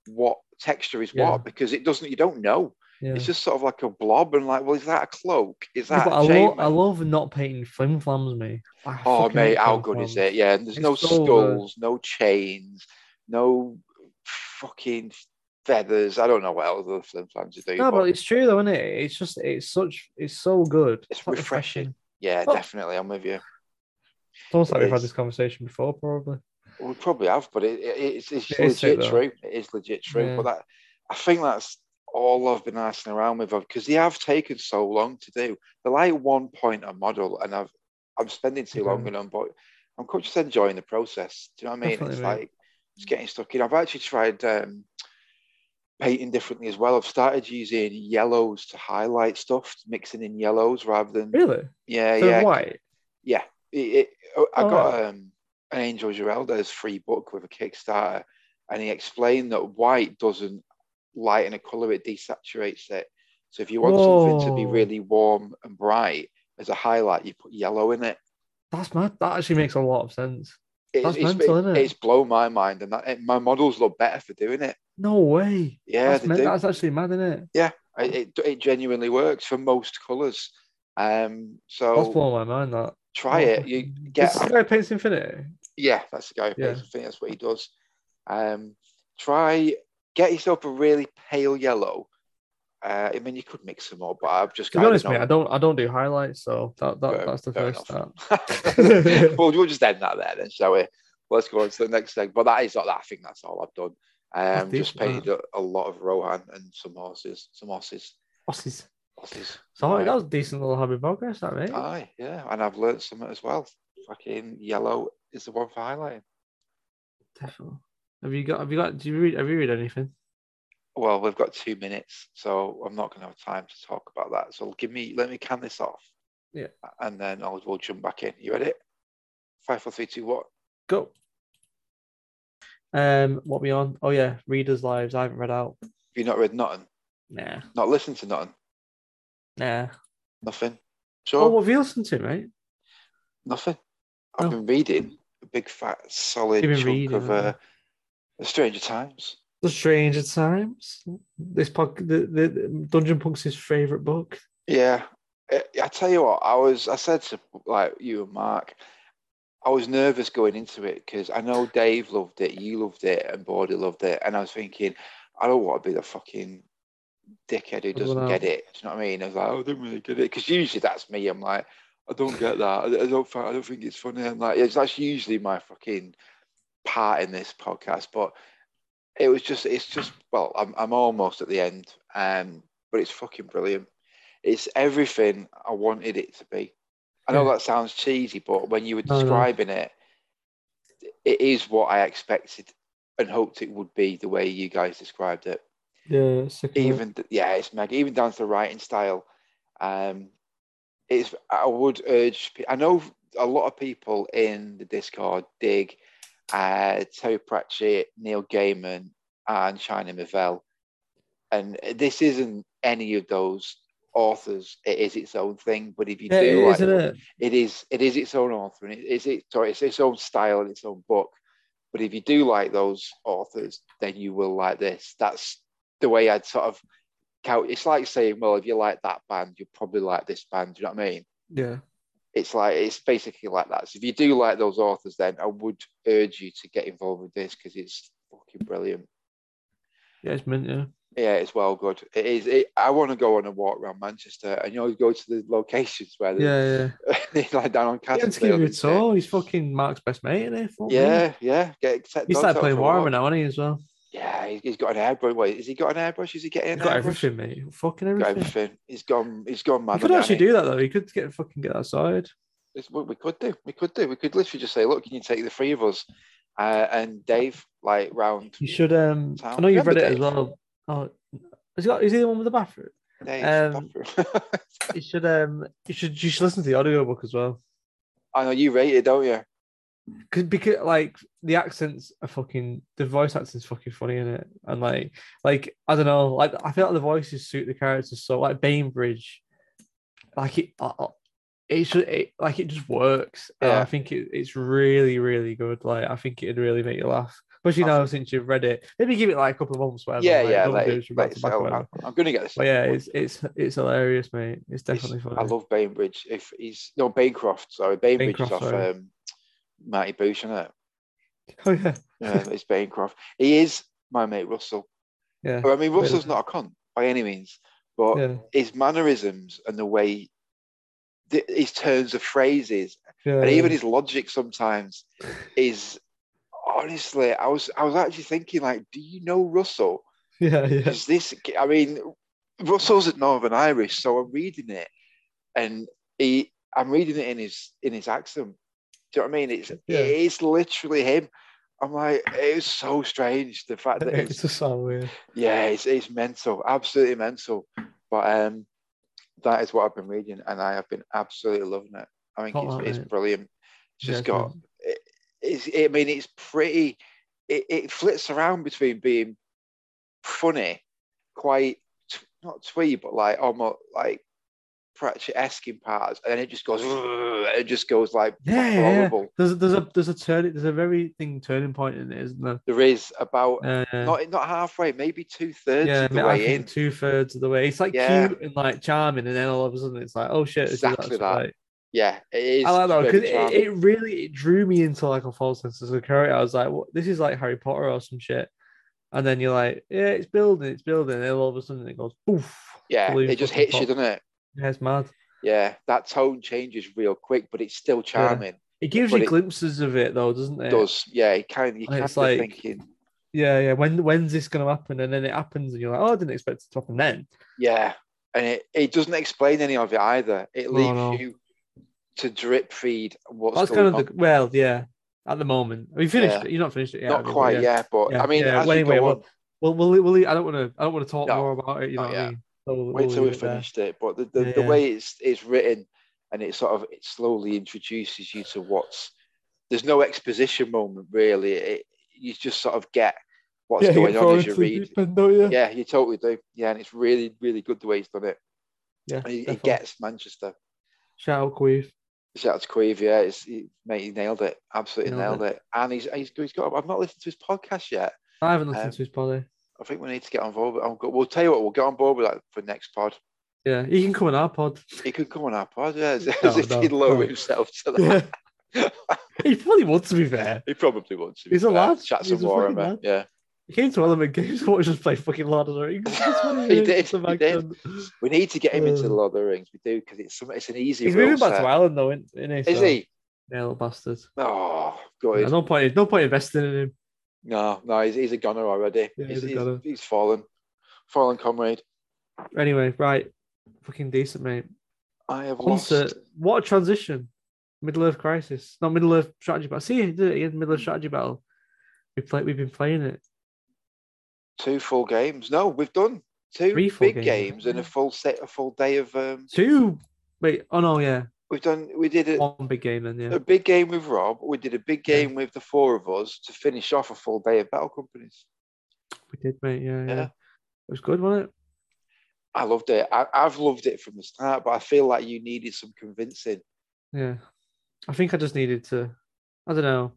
what texture is Yeah. what because it doesn't. You don't know. Yeah. It's just sort of like a blob, and like, well, is that a cloak? Is that a I, lo- I love not painting flim flams, me. I Oh mate, how good is it? Yeah, and there's It's no so good. skulls, no chains, no fucking feathers. I don't know what else the flim flams do. No, but but it's true though, isn't it? It's just it's such it's so good. It's like refreshing. yeah, Oh. definitely, I'm with you. It's almost like It we've had this conversation before, probably. We probably have, but it, it, it's, it's It is legit true. It is legit true. Yeah. But that, I think that's all I've been asking around with because they have taken so long to do. They're like one point a model, and I've I'm spending too long on them, but I'm quite just enjoying the process. Do you know what I mean? Definitely, it's mate. like it's getting stuck in. I've actually tried um, painting differently as well. I've started using yellows to highlight stuff, mixing in yellows rather than Really? yeah, So yeah, white. yeah. It, it, I Oh, got um, an Angel Giraldez free book with a Kickstarter, and he explained that white doesn't lighten a color; it desaturates it. So if you want something to be really warm and bright as a highlight, you put yellow in it. That's mad. That actually makes a lot of sense. It's, That's it's, mental, isn't it? it's blown my mind, and that, it- my models look better for doing it. No way. Yeah, that's, they men- do. that's actually mad, isn't it? It, it, it genuinely works for most colors. Um, so That's blowing my mind. That. try Oh, it. You get This guy paints Infinity. Yeah, that's the guy. who Yeah. plays. I think that's what he does. Um, try get yourself a really pale yellow. Uh, I mean, you could mix them up, but I've just To be honest, mate, I don't I don't do highlights, so that, that Fair- that's the first start. well, we'll just end that there then, shall we? Let's go on to the next thing. But that is not that. I think that's all I've done. Um, just painted a, a lot of Rohan and some horses. Some horses. horses, Horses. So Right. that was a decent little hobby progress, that mate. Aye, yeah. And I've learnt something as well. Fucking yellow is the one for highlighting. Definitely. Have you got? Have you got? Do you read? Have you read anything? Well, we've got two minutes, so I'm not going to have time to talk about that. So give me, let me can this off. Yeah. And then I'll we'll jump back in. You ready? Five, four, three, two, what? Go. Um, what we on? Oh yeah, readers' lives. I haven't read out. Have you not read nothing? Nah, Not listened to nothing? nah. Nothing? Oh, Sure? what have you listened to, mate? Nothing. I've Oh. been reading a big, fat, solid chunk reading, of uh, The Stranger Times. The Stranger Times. This pod, the, the, Dungeon Punk's his favorite book. Yeah. I, tell you what, I was, I said to like you and Mark, I was nervous going into it because I know Dave loved it, you loved it, and Bordy loved it. And I was thinking, I don't want to be the fucking dickhead who doesn't get it. Do you know what I mean? I was like, oh, I don't really get it. Because usually that's me. I'm like, I don't get that. I, don't I don't think it's funny. I'm like, it's that's usually my fucking part in this podcast. But it was just, it's just, well, I'm, I'm almost at the end. Um, but it's fucking brilliant. It's everything I wanted it to be. I know Yeah. that sounds cheesy, but when you were No, no. describing it, it is what I expected and hoped it would be the way you guys described it. Yeah. Even yeah, it's mega. Even down to the writing style. Um, it's I would urge. I know a lot of people in the Discord dig uh, Terry Pratchett, Neil Gaiman, and China Miéville, and this isn't any of those authors. It is its own thing. But if you Yeah, do it like it? it is it is its own author and it is it sorry it's its own style and its own book But if you do like those authors, then you will like this. That's the way I'd sort of count. It's like saying, well, if you like that band, you'll probably like this band. Do you know what I mean? Yeah. It's like it's basically like that. So if you do like those authors, then I would urge you to get involved with this because it's fucking brilliant. Yeah, it's mint, yeah. Yeah, it's well good. It is. It, I want to go on a walk around Manchester, and you know, go to the locations where they Yeah, yeah. they like down on He had to give you a tour. He's fucking Mark's best mate, isn't he? Fuck me. Yeah, yeah. Get set He started playing for a walk. Warhammer now, hasn't he, as well? Yeah, he's, got an airbrush. Wait, has he got an airbrush? Is he getting an He's got airbrush? everything, mate. Fucking Got everything. everything. He's gone. He's gone mad. He could actually do that though. He could get fucking get sorted. It's what we could do. We could do. We could literally just say, look, can you take the three of us uh, and Dave like round? You should. Um, I know you've read Remember it as well. Oh, has he got? Is he the one with the bathroom? Dave, Um, bathroom. You should. Um, you should. You should listen to the audiobook as well. I know you rate it, don't you? Cause, because like the accents are fucking the voice acting's fucking funny in it and like like I don't know like I feel like the voices suit the characters so like Bainbridge like it uh, uh, it it, like it just works Yeah. I think it, it's really really good like I think it'd really make you laugh especially I now since you've read it maybe give it like a couple of months whatever yeah, like, yeah. Like, do it back like, to back or so. I'm, I'm gonna get this. but yeah it's it's it's hilarious mate it's It's- definitely funny I love Bainbridge. If he's no Bancroft, sorry, Bainbridge is off sorry. um, Mighty Boosh, isn't it? oh yeah Yeah, it's Bancroft. He is my mate Russell. yeah I mean, Russell's not a cunt by any means, but yeah his mannerisms and the way th- his turns of phrases yeah and even his logic sometimes is honestly, I was I was actually thinking like, do you know Russell? yeah yeah Is this? I mean, Russell's at Northern Irish, so I'm reading it, and he, I'm reading it in his in his accent. Do you know what I mean? It's Yeah. it's literally him. I'm like, it was so strange the fact that it's it's just so weird yeah, it's it's mental, absolutely mental. But um, that is what I've been reading, and I have been absolutely loving it. I think Got it's, it's brilliant. It's Yeah, just it's got it, it's I mean it's pretty. It, it flits around between being funny, quite not twee, but like almost like Pratchett-esque in parts, and then it just goes. It just goes like Yeah, proper yeah. horrible. There's there's a there's a turn there's a very thing turning point in it, isn't there? There is about Uh, not not halfway, maybe two thirds yeah, of the way in. two thirds of the way. It's like Yeah. cute and like charming, and then all of a sudden it's like, oh shit, Exactly that. Like, Yeah, it is. I like that very because it, it really it drew me into like a false sense of security. I was like, what, this is like Harry Potter or some shit. And then you're like, yeah, it's building, it's building, and all of a sudden it goes poof. yeah, it just hits you, doesn't it? Yeah, it's mad. Yeah, that tone changes real quick, but it's still charming. It gives you it- glimpses of it though, doesn't it? It does. Yeah, it kind of you kind of like- thinking, Yeah, yeah. When when's this gonna happen? And then it happens, and you're like, oh, I didn't expect it to happen then. yeah, and it, it doesn't explain any of it either. It No, leaves no. you to drip feed what's That's going kind of on. the well, yeah. At the moment, we finished Yeah. it. You're not finished it yet. Not you? But quite, yeah. yeah, but Yeah, I mean, yeah. Well, anyway, well, on, Well, we'll, we'll, I don't want to. I don't want to talk No, more about it. You know what I mean? So we'll, wait till we it there. finished it. But the, the, Yeah, the way it's it's written and it sort of it slowly introduces you to what's there's no exposition moment really. It, you just sort of get what's Yeah, going on as you read. end, you? Yeah, you totally do. Yeah, and it's really, really good the way he's done it. Yeah, he, he gets Manchester. Shout out Caimh. Shout out to Caimh, yeah, it's, he, mate, he nailed it, absolutely Nailed nailed, it. And he's, he's he's got. I've not listened to his podcast yet. I haven't listened Um, to his pod. I think we need to get involved. Go, we'll tell you what, we'll get on board with that for next pod. Yeah, he can come on our pod. He could come on our pod, yeah, as, No, as if no, he'd lower no. himself to that. Yeah, he probably would. To be fair, he probably would. to be He's a fair. lad. Chat some a fucking Warhammer, yeah. he came to Element Games watch us play fucking Lord of the Rings. He did, he did. We need to get him into the Uh, Lord of the Rings. We do because it's some, it's an easy. He's moving back to Ireland though, isn't isn't he? Is So- he? Yeah, little bastard. Oh, Yeah, no point. No point investing in him. No, no, he's, he's a gunner already. Yeah, he's, he's gunner. he's fallen, fallen comrade. Anyway, right, fucking decent, mate. I have On lost. what a transition. Middle Earth Crisis, not Middle Earth Strategy Battle. See, he did it again. Middle Earth Strategy Battle. We play. We've been playing it. two full games. No, we've done two Three big games. games. and a full set, a full day of. Um, Two. Wait. Oh no, yeah. We've done. We did a, One big game then. Yeah. a big game with Rob. We did a big Yeah. game with the four of us to finish off a full day of Battle Companies. We did, mate. Yeah, yeah. Yeah. It was good, wasn't it? I loved it. I, I've loved it from the start, but I feel like you needed some convincing. Yeah. I think I just needed to. I don't know.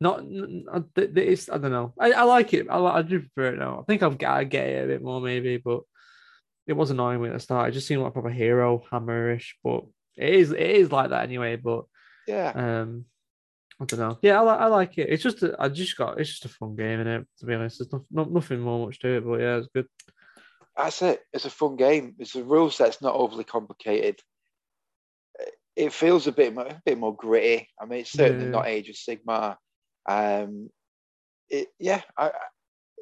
not. n- n- th- th- It's, I don't know. I, I like it. I, I do prefer it now. I think I've got to get it a bit more maybe, but it was annoying me at the start. It just seemed like a proper hero hammerish, but it is. It is like that anyway. But Yeah. um, I don't know. Yeah, I, li- I like it. It's just a, I just got. It's just a fun game in it. To be honest, there's no, no, nothing more much to it. But yeah, it's good. That's it. It's a fun game. It's a rule set's not overly complicated. It feels a bit more, a bit more gritty. I mean, it's certainly Yeah. not Age of Sigmar. Um, it, yeah, I, I-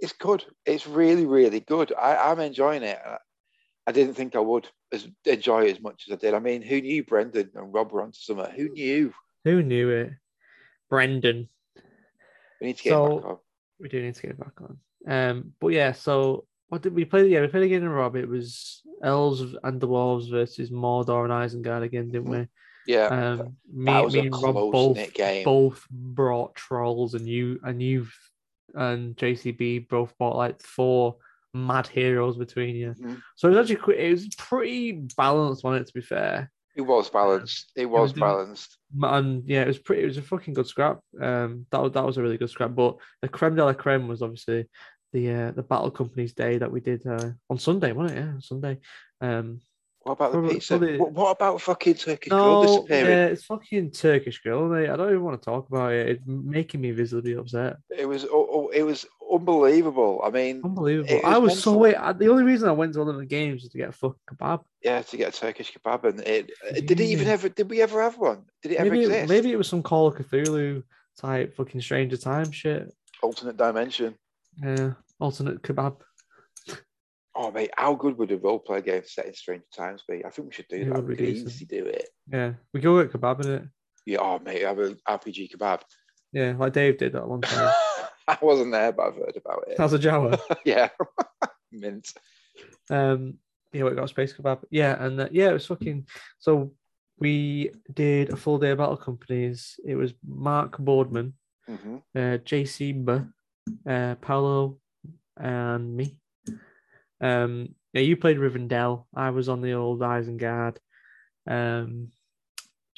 it's good. It's really, really good. I, I'm enjoying it. I, I didn't think I would as, enjoy it as much as I did. I mean, who knew Brendan and Rob were onto something? Who knew? Who knew it? Brendan. We need to get So- back on. We do need to get it back on. Um, but yeah, so what did we play? Yeah, we played again in Rob. It was Elves and the Wolves versus Mordor and Isengard again, didn't we? Yeah, Um, me, that was me and Rob both game. both brought trolls, and you and you and JCB both bought like four mad heroes between you. Mhm. So it was actually it was pretty balanced on it. To be fair, It was balanced. It was was- balanced. and yeah, it was pretty. It was a fucking good scrap. Um, that was that was a really good scrap. But the creme de la creme was obviously the uh, the battle company's day that we did uh, on Sunday, wasn't it? Yeah, Sunday. Um, What about the pizza? probably- What, what about fucking Turkish grill disappearing? yeah, it's fucking Turkish grill, mate. I don't even want to talk about it. It's making me visibly upset. It was oh, oh, it was unbelievable. I mean, Unbelievable. It I was was so wait. I- The only reason I went to one of the games was to get a fucking kebab. yeah, to get a Turkish kebab, and it did it even ever? Did we ever have one? Did it ever Maybe, exist? maybe it was some Call of Cthulhu type fucking Stranger Time shit. alternate dimension. Yeah, alternate kebab. Oh mate, how good would a role play game set in Stranger Times be? I think we should do It that. We could easily do it. Yeah, we go get kebab in it. Yeah, oh mate, have an RPG kebab. Yeah, like Dave did that one time. I wasn't there, but I've heard about it. How's a Jawa? yeah, mint. Um, yeah, we got a space kebab. Yeah, and uh, yeah, it was fucking. So we did a full day of battle companies. It was Mark Boardman, hmm uh, JC, uh, Paolo, and me. Um, yeah, you played Rivendell. I was on the old Isengard. Um,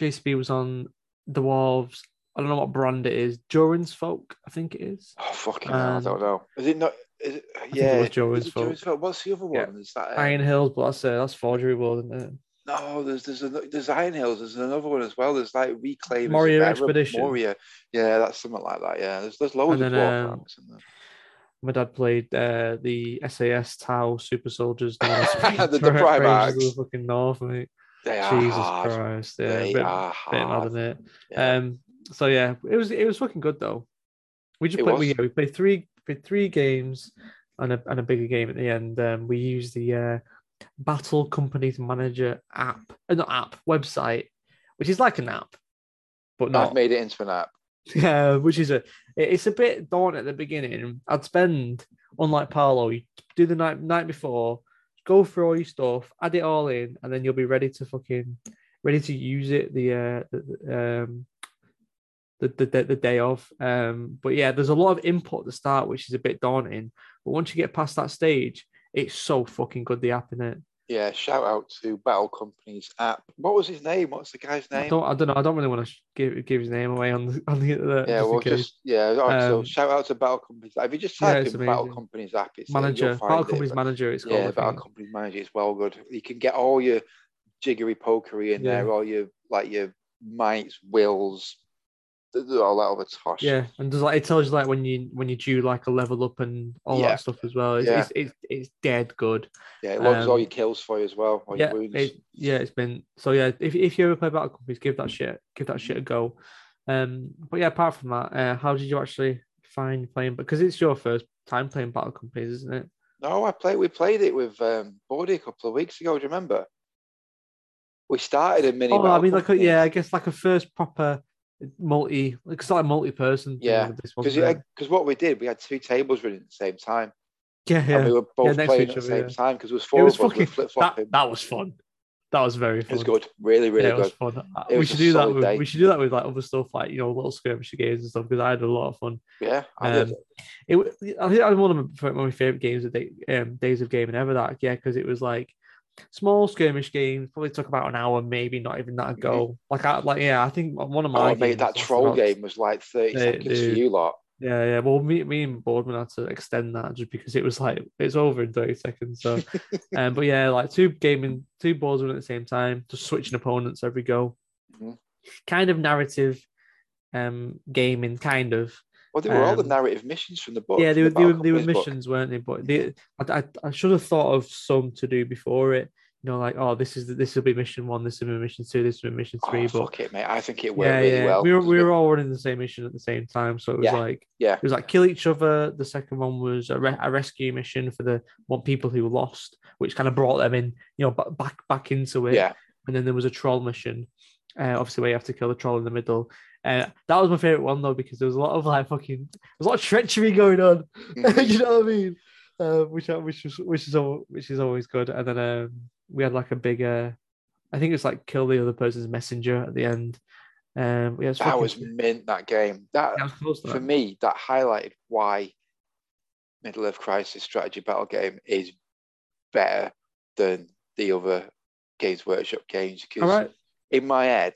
JCB was on the Wolves. I don't know what brand it is. Joran's Folk, I think it is. Oh fucking hell, I Um, don't know. Is it not? Is it, yeah, was Joey's is it. Joey's fault? What's the other Yeah. one? Is that uh, Iron Hills, but that's uh, that's Forgery World, isn't it? No, there's there's a, there's Iron Hills. There's another one as well. There's like Reclaim Moria Expedition. Moria, yeah, that's something like that. Yeah, there's there's loads And of then, dwarf um, in there. My dad played uh, the SAS Tau Super Soldiers. The- the Primarchs. the fucking North, mate. They Jesus hard. Christ. Yeah, They bit, are bit mad, hard. isn't it? Yeah. Um, so yeah, it was it was fucking good though. We just It played. We, yeah, we played three played three games and a and a bigger game at the end. Um, we used the uh, Battle Companies Manager app, uh, not app website, which is like an app, but not I've made it into an app. Yeah, which is a it's a bit daunting at the beginning. I'd spend unlike Paolo, you do the night night before, go through all your stuff, add it all in, and then you'll be ready to fucking ready to use it the uh the, um the, the, the, day of. Um but yeah, there's a lot of input at the start, which is a bit daunting. But once you get past that stage, it's so fucking good the app in it. Yeah, shout out to Battle Company's app. What was his name? What's the guy's I name? don't I don't know, I don't really want to give give his name away on the on the internet. Yeah, just well, just yeah. right, so Um, shout out to Battle Companies. If you just yeah, type it's in Battle. Companies app, it's manager, Battle it, Companies but- manager. It's called. Yeah, Battle. Companies Manager. It's well good. You can get all your jiggery pokery in Yeah. there, all your like your mights, wills, th- th- all that other tosh. Yeah, and does like it tells you like when you when you do like a level up and all Yeah. that stuff as well. It's, Yeah. it's, it's it's dead good. yeah. It logs all Um, your kills for you as well, all yeah, your it, yeah, it's been so yeah. If, if you ever play Battle Companies, give that shit give that shit a go. Um, but yeah, apart from that, uh, how did you actually find playing? Because it's your first time playing Battle Companies, isn't it? No, I played. We played it with um, a couple of weeks ago. Do you remember? We started a mini. Oh, I mean, like a, yeah, I guess like a first proper multi, it's like a multi-person. Yeah, because because what we did, we had two tables running at the same time, yeah, and we were both to playing at the same yeah. time because it was four It was of us. Fucking flip that, that was fun. That was very It was good, really, really yeah, it was good. fun. Uh, It we was should do that. With, day. we should do that with like other stuff, like you know, little skirmisher games and stuff. Because I had a lot of fun. Yeah, I did. Um, it, wa- I think that was one of my, one of my favorite games of day, um, days of gaming ever. That yeah, because it was like small skirmish games. Probably took about an hour, maybe not even that ago. Like I like yeah, I think one of my Oh, mate, that troll about- game was like 30 They- seconds for you lot. Yeah, yeah. Well, me, me and Boardman had to extend that just because it was like it's over in thirty seconds. So, um, but yeah, like two gaming, two boardsmen at the same time, just switching opponents every go. Mhm. Kind of narrative, um, gaming, kind of. Well, they were all the Um, narrative missions from the book. yeah, they were the they were, they were Company's book. missions, weren't they? But they, I, I, I should have thought of some to do before it. You know, like oh, this is the, this will be mission one, this will be mission two, this will be mission three. Oh, but fuck it, mate. I think it worked yeah, really yeah, well. we were we were all running the same mission at the same time, so it was Yeah. like Yeah. it was like kill each other. The second one was a, re- a rescue mission for the one people who were lost, which kind of brought them in, you know, back back into it. Yeah. And then there was a troll mission, uh, obviously where you have to kill the troll in the middle. Uh, that was my favorite one though because there was a lot of like fucking, there was a lot of treachery going on. Mhm. you know what I mean? Uh, which which was which is which is always good. And then um, we had like a bigger, I think it's like kill the other person's messenger at the end. Um, yeah, that fucking- was mint, that game. That, that was close to for me, that highlighted why Middle Earth Crisis strategy battle game is better than the other Games Workshop games. Because right. in my head,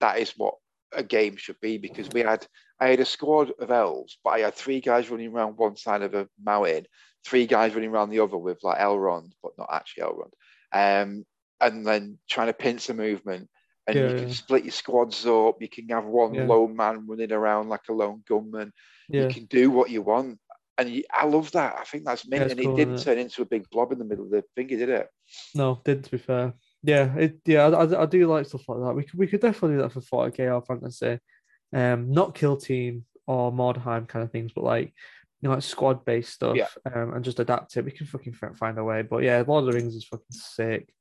that is what a game should be. Because we had, I had a squad of elves, but I had three guys running around one side of a mountain, three guys running around the other with like Elrond, but not actually Elrond. Um, and then trying to pincer movement. And Yeah, you can split your squads up. You can have one Yeah. lone man running around like a lone gunman Yeah. you can do what you want. And you, I love that. I think that's mint. it's and it didn't turn into a big blob in the middle of the finger, did it? No, didn't. to be fair. Yeah, it yeah, I, I, do like stuff like that. We could we could definitely do that for 40k or fantasy. Um, not kill team or Mordheim kind of things, but like you know, like squad based stuff. Yeah. Um, and just adapt it. We can fucking find a way. But yeah, Lord of the Rings is fucking sick.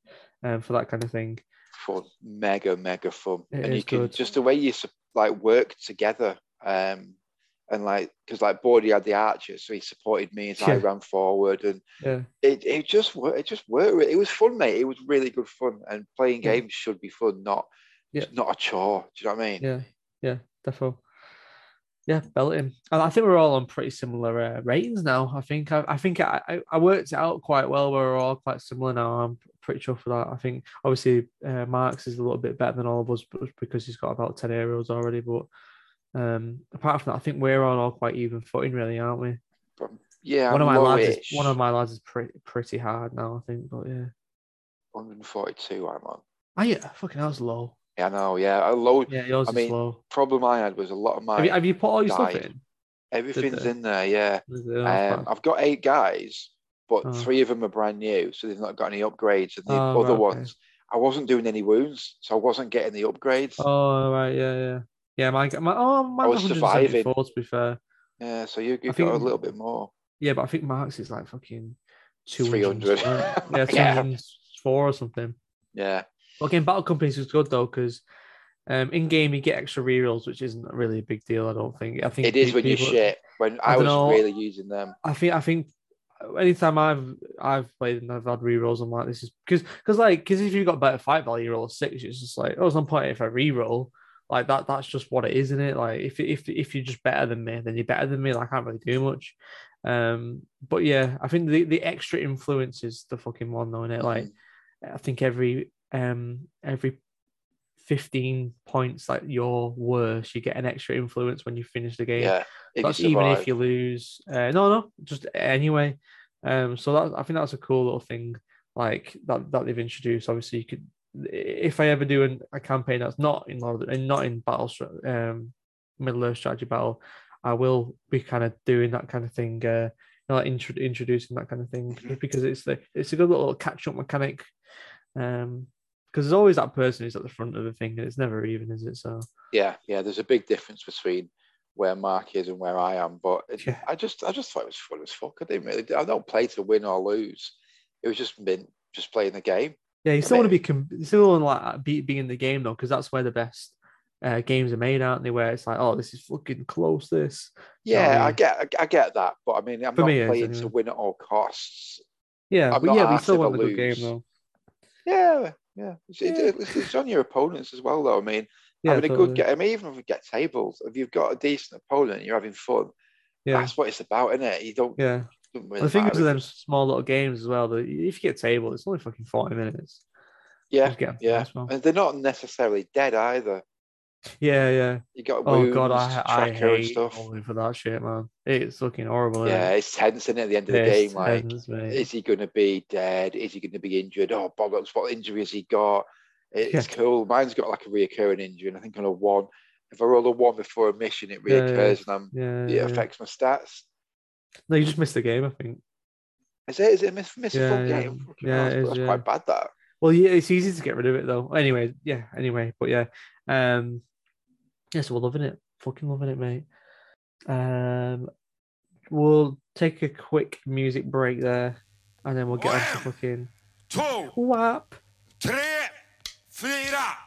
Um, for that kind of thing. For mega, mega fun. It and you can good. just the way you like work together. Um, and like because like Bordy had the archer, so he supported me as I ran forward, and Yeah, it, it just worked. It just worked. It was fun, mate. It was really good fun. And playing Yeah. games should be fun, not Yeah. not a chore. Do you know what I mean? yeah, yeah, defo. Yeah, belting. And I think we're all on pretty similar uh, ratings now. I think I, I think I, I- worked it out quite well. We're all quite similar now. I'm pretty sure for that. I think obviously uh, Mark's is a little bit better than all of us, but because he's got about ten aerials already. But um, apart from that, I think we're on all quite even footing, really, aren't we? But yeah, one of my lads, is, one of my lads is pretty pretty hard now. I think, but yeah. 142. I'm on. Oh yeah, fucking was low. Yeah, I know. Yeah, I load. Yeah, yours I is mean, low. Problem I had was a lot of my Have you, have you put all your stuff in? everything's in there. Yeah. Is? Oh, Um. I've got eight guys, but Oh. three of them are brand new, so they've not got any upgrades. And the Oh, other right, okay. ones, I wasn't doing any wounds, so I wasn't getting the upgrades. Oh right, yeah, yeah, yeah. My my oh, mine's was 174 to be fair. Yeah, so you, you got think- a little bit more. Yeah, but I think Mark's is like fucking 300. 200. Yeah, Yeah. 204 or something. Yeah, But again, Battle Companies is good though because um, in game you get extra rerolls, which isn't really a big deal. I don't think. I think it is when you shit. When I I, was dunno. really using them. I think I think anytime I've I've played and I've had rerolls, I'm like this is because because like because if you've got better fight value, you roll a six. It's just like oh, there's no point if I reroll. Like that, that's just what it is, isn't it? Like if if if you're just better than me, then you're better than me. Like I can't really do much. Um, but yeah, I think the the extra influence is the fucking one, though, innit? Like Mm-hmm. I think every um every 15 points like you're worse, you get an extra influence when you finish the game. yeah, if That's even if you lose. Uh, no, no, just anyway. Um, so that I think that's a cool little thing, like that that they've introduced. Obviously, you could if I ever do an, a campaign that's not in Lord of the- and not in battle, um, Middle Earth strategy battle, I will be kind of doing that kind of thing. Uh, you know, like intro- introducing that kind of thing Mhm. because it's the it's a good little catch up mechanic. Um, because there's always that person who's at the front of the thing, and it's never even, is it? So yeah, yeah. There's a big difference between where Mark is and where I am, but it, Yeah. I just, I just thought it was fun as fuck. I didn't really, I don't play to win or lose. It was just mint, just playing the game. Yeah, you still want to be com- still want like be be in the game though, because that's where the best uh, games are made, aren't they? Where it's like, oh, this is fucking close. This. Yeah, I mean- get, I, I get that, but I mean, I'm For not me, it playing to win at all costs. Yeah, I'm but yeah, we still want a good game though. Yeah, yeah. It's, it- Yeah. it's, it's on your opponents as well, though. I mean, Yeah, having a totally. good game. I mean, even if we get tables, if you've got a decent opponent, and you're having fun. Yeah, That's what it's about, isn't it? You don't, yeah, the thing is matter with them small little games as well. That if you get a table, it's only fucking forty minutes. yeah, Just get 'em yeah, and they're not necessarily dead either. Yeah, yeah. You got Oh wounds, god, I I hate stuff. rolling for that shit, man. It's fucking horrible. Yeah, it? it's tense isn't it, at the end of the It's game. Like, tense, is he going to be dead? Is he going to be injured? Oh, bollocks! What injury has he got? It's cool. Mine's got like a reoccurring injury, and I think on a one, if I roll a one before a mission, it Yeah, yeah. reoccurs, and I'm, yeah, it yeah. affects my stats. No, you just missed the game, I think. Is it? Is it a miss, miss Yeah, full yeah. game? Yeah, hell, that's is, that's yeah. quite bad. That. Well, yeah, it's easy to get rid of it though. Anyway, yeah. Anyway, but yeah, um, yes, we're loving it. Fucking loving it, mate. Um, we'll take a quick music break there, and then we'll get on to fucking two, whap. tre, fyra.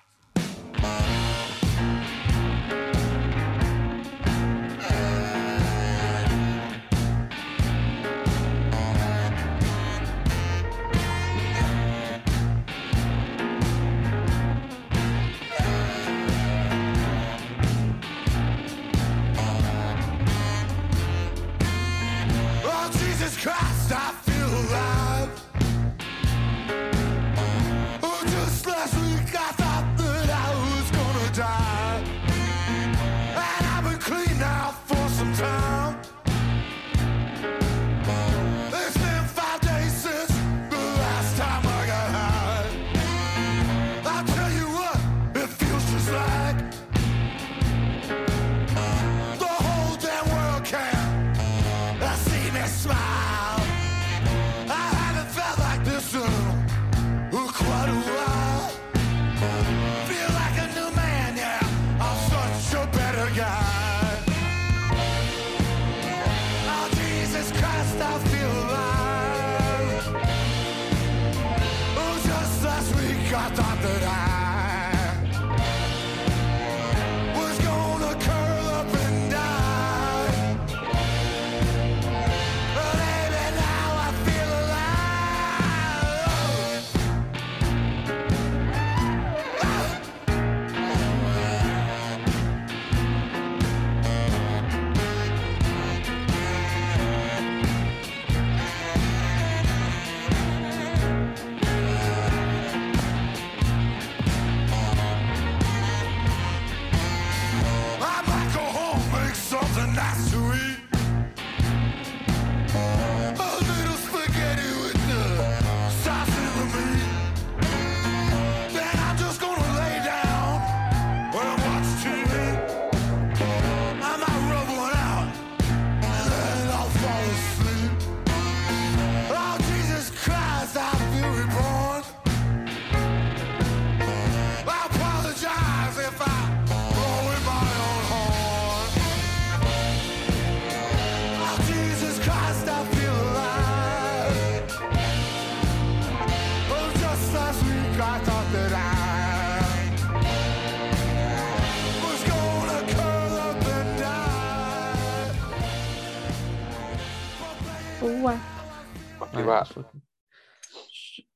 Fuck Right, you up. that's fucking-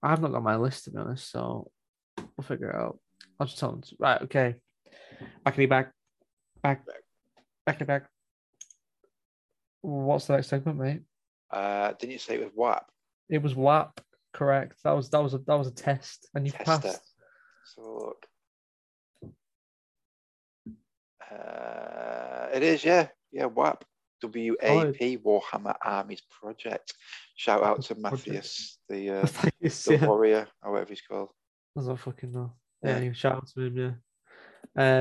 I've not got my list to be honest, so we'll figure it out. I'll just tell them. to- Right, okay. Back Backity back, back, backity back. What's the next segment, mate? Uh, didn't you say it was WAP? It was WAP, correct. That was that was a that was a test, and you Test passed. it. Let's have a look. Uh, it is, yeah. Yeah, WAP. WAP, Warhammer Armies Project. Shout out to Mathias, the, uh, Yes, the yeah. warrior, or whatever he's called. I don't fucking know. Yeah. Yeah, shout out to him, yeah.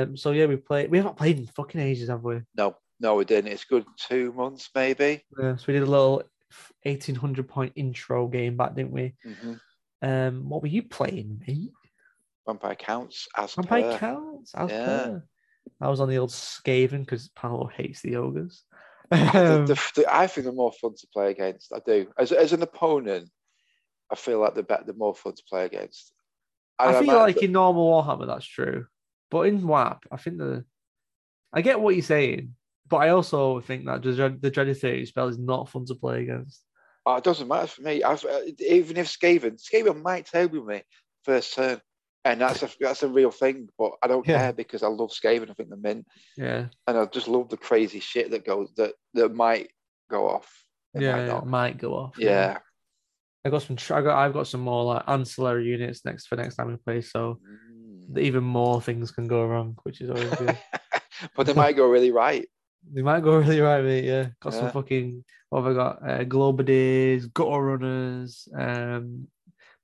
Um, so yeah, we played. We haven't played in fucking ages, have we? No, no, we didn't. It's good two months, maybe. Yeah, so we did a little eighteen hundred point intro game back, didn't we? hmm Um, what were you playing, mate? Vampire Counts as Vampire per. counts. As Yeah. per. I was on the old Skaven because Paolo hates the ogres. The- Um, the- the- I think they're more fun to play against. I do. As, as an opponent, I feel like they're better, they're more fun to play against. I And feel like in normal Warhammer that's true, but in WAP, I think the I get what you're saying, but I also think that the Dread- the Dreaded Thirteenth spell is not fun to play against. Oh, it doesn't matter for me. I've, uh, even if Skaven, Skaven might table me first turn, and that's a that's a real thing. But I don't Yeah. care because I love Skaven. I think they're mint, Yeah, and I just love the crazy shit that goes that that might go off. It yeah, might might go off. Yeah. I got some. I got. I've got some more like ancillary units next for next time we play. So Mm. even more things can go wrong, which is always good. but they might go really right. they might go really right, mate. Yeah, got some fucking. What have I got? Uh, Globadiers, Gutter Runners, um,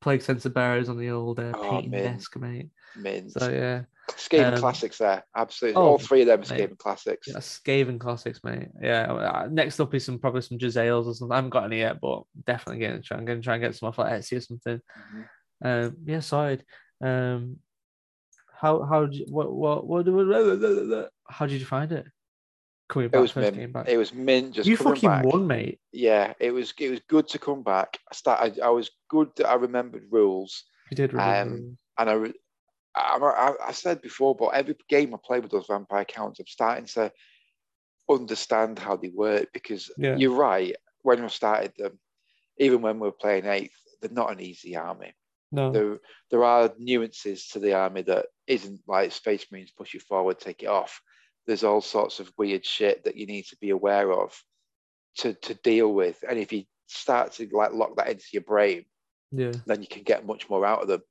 Plague Censer Bearers on the old uh, Oh, painting desk, mate. Mint. So yeah, Skaven um, classics there. Absolutely. oh, All three of them are mate. Skaven classics. yeah, Skaven classics, mate. Yeah. uh, Next up is some probably some Jezzails or something. I haven't got any yet, but definitely getting try. I'm gonna try and get some off like Etsy or something. Mhm. Um, yeah, sorry. Um, how how did you, what what what, what how did you find it? Coming It was first game back. It was mint. Just you fucking back. won, mate. Yeah, it was. It was good to come back. I started. I was good that I remembered rules, You did remember. Um, and I, re- I, I, I said before, but every game I play with those vampire counts, I'm starting to understand how they work because Yeah. you're right. When I started them, even when we were playing eighth, they're not an easy army. no. There, there are nuances to the army that isn't like Space Marines push you forward, take it off. There's all sorts of weird shit that you need to be aware of to to deal with. And if you start to like lock that into your brain, Yeah. then you can get much more out of them.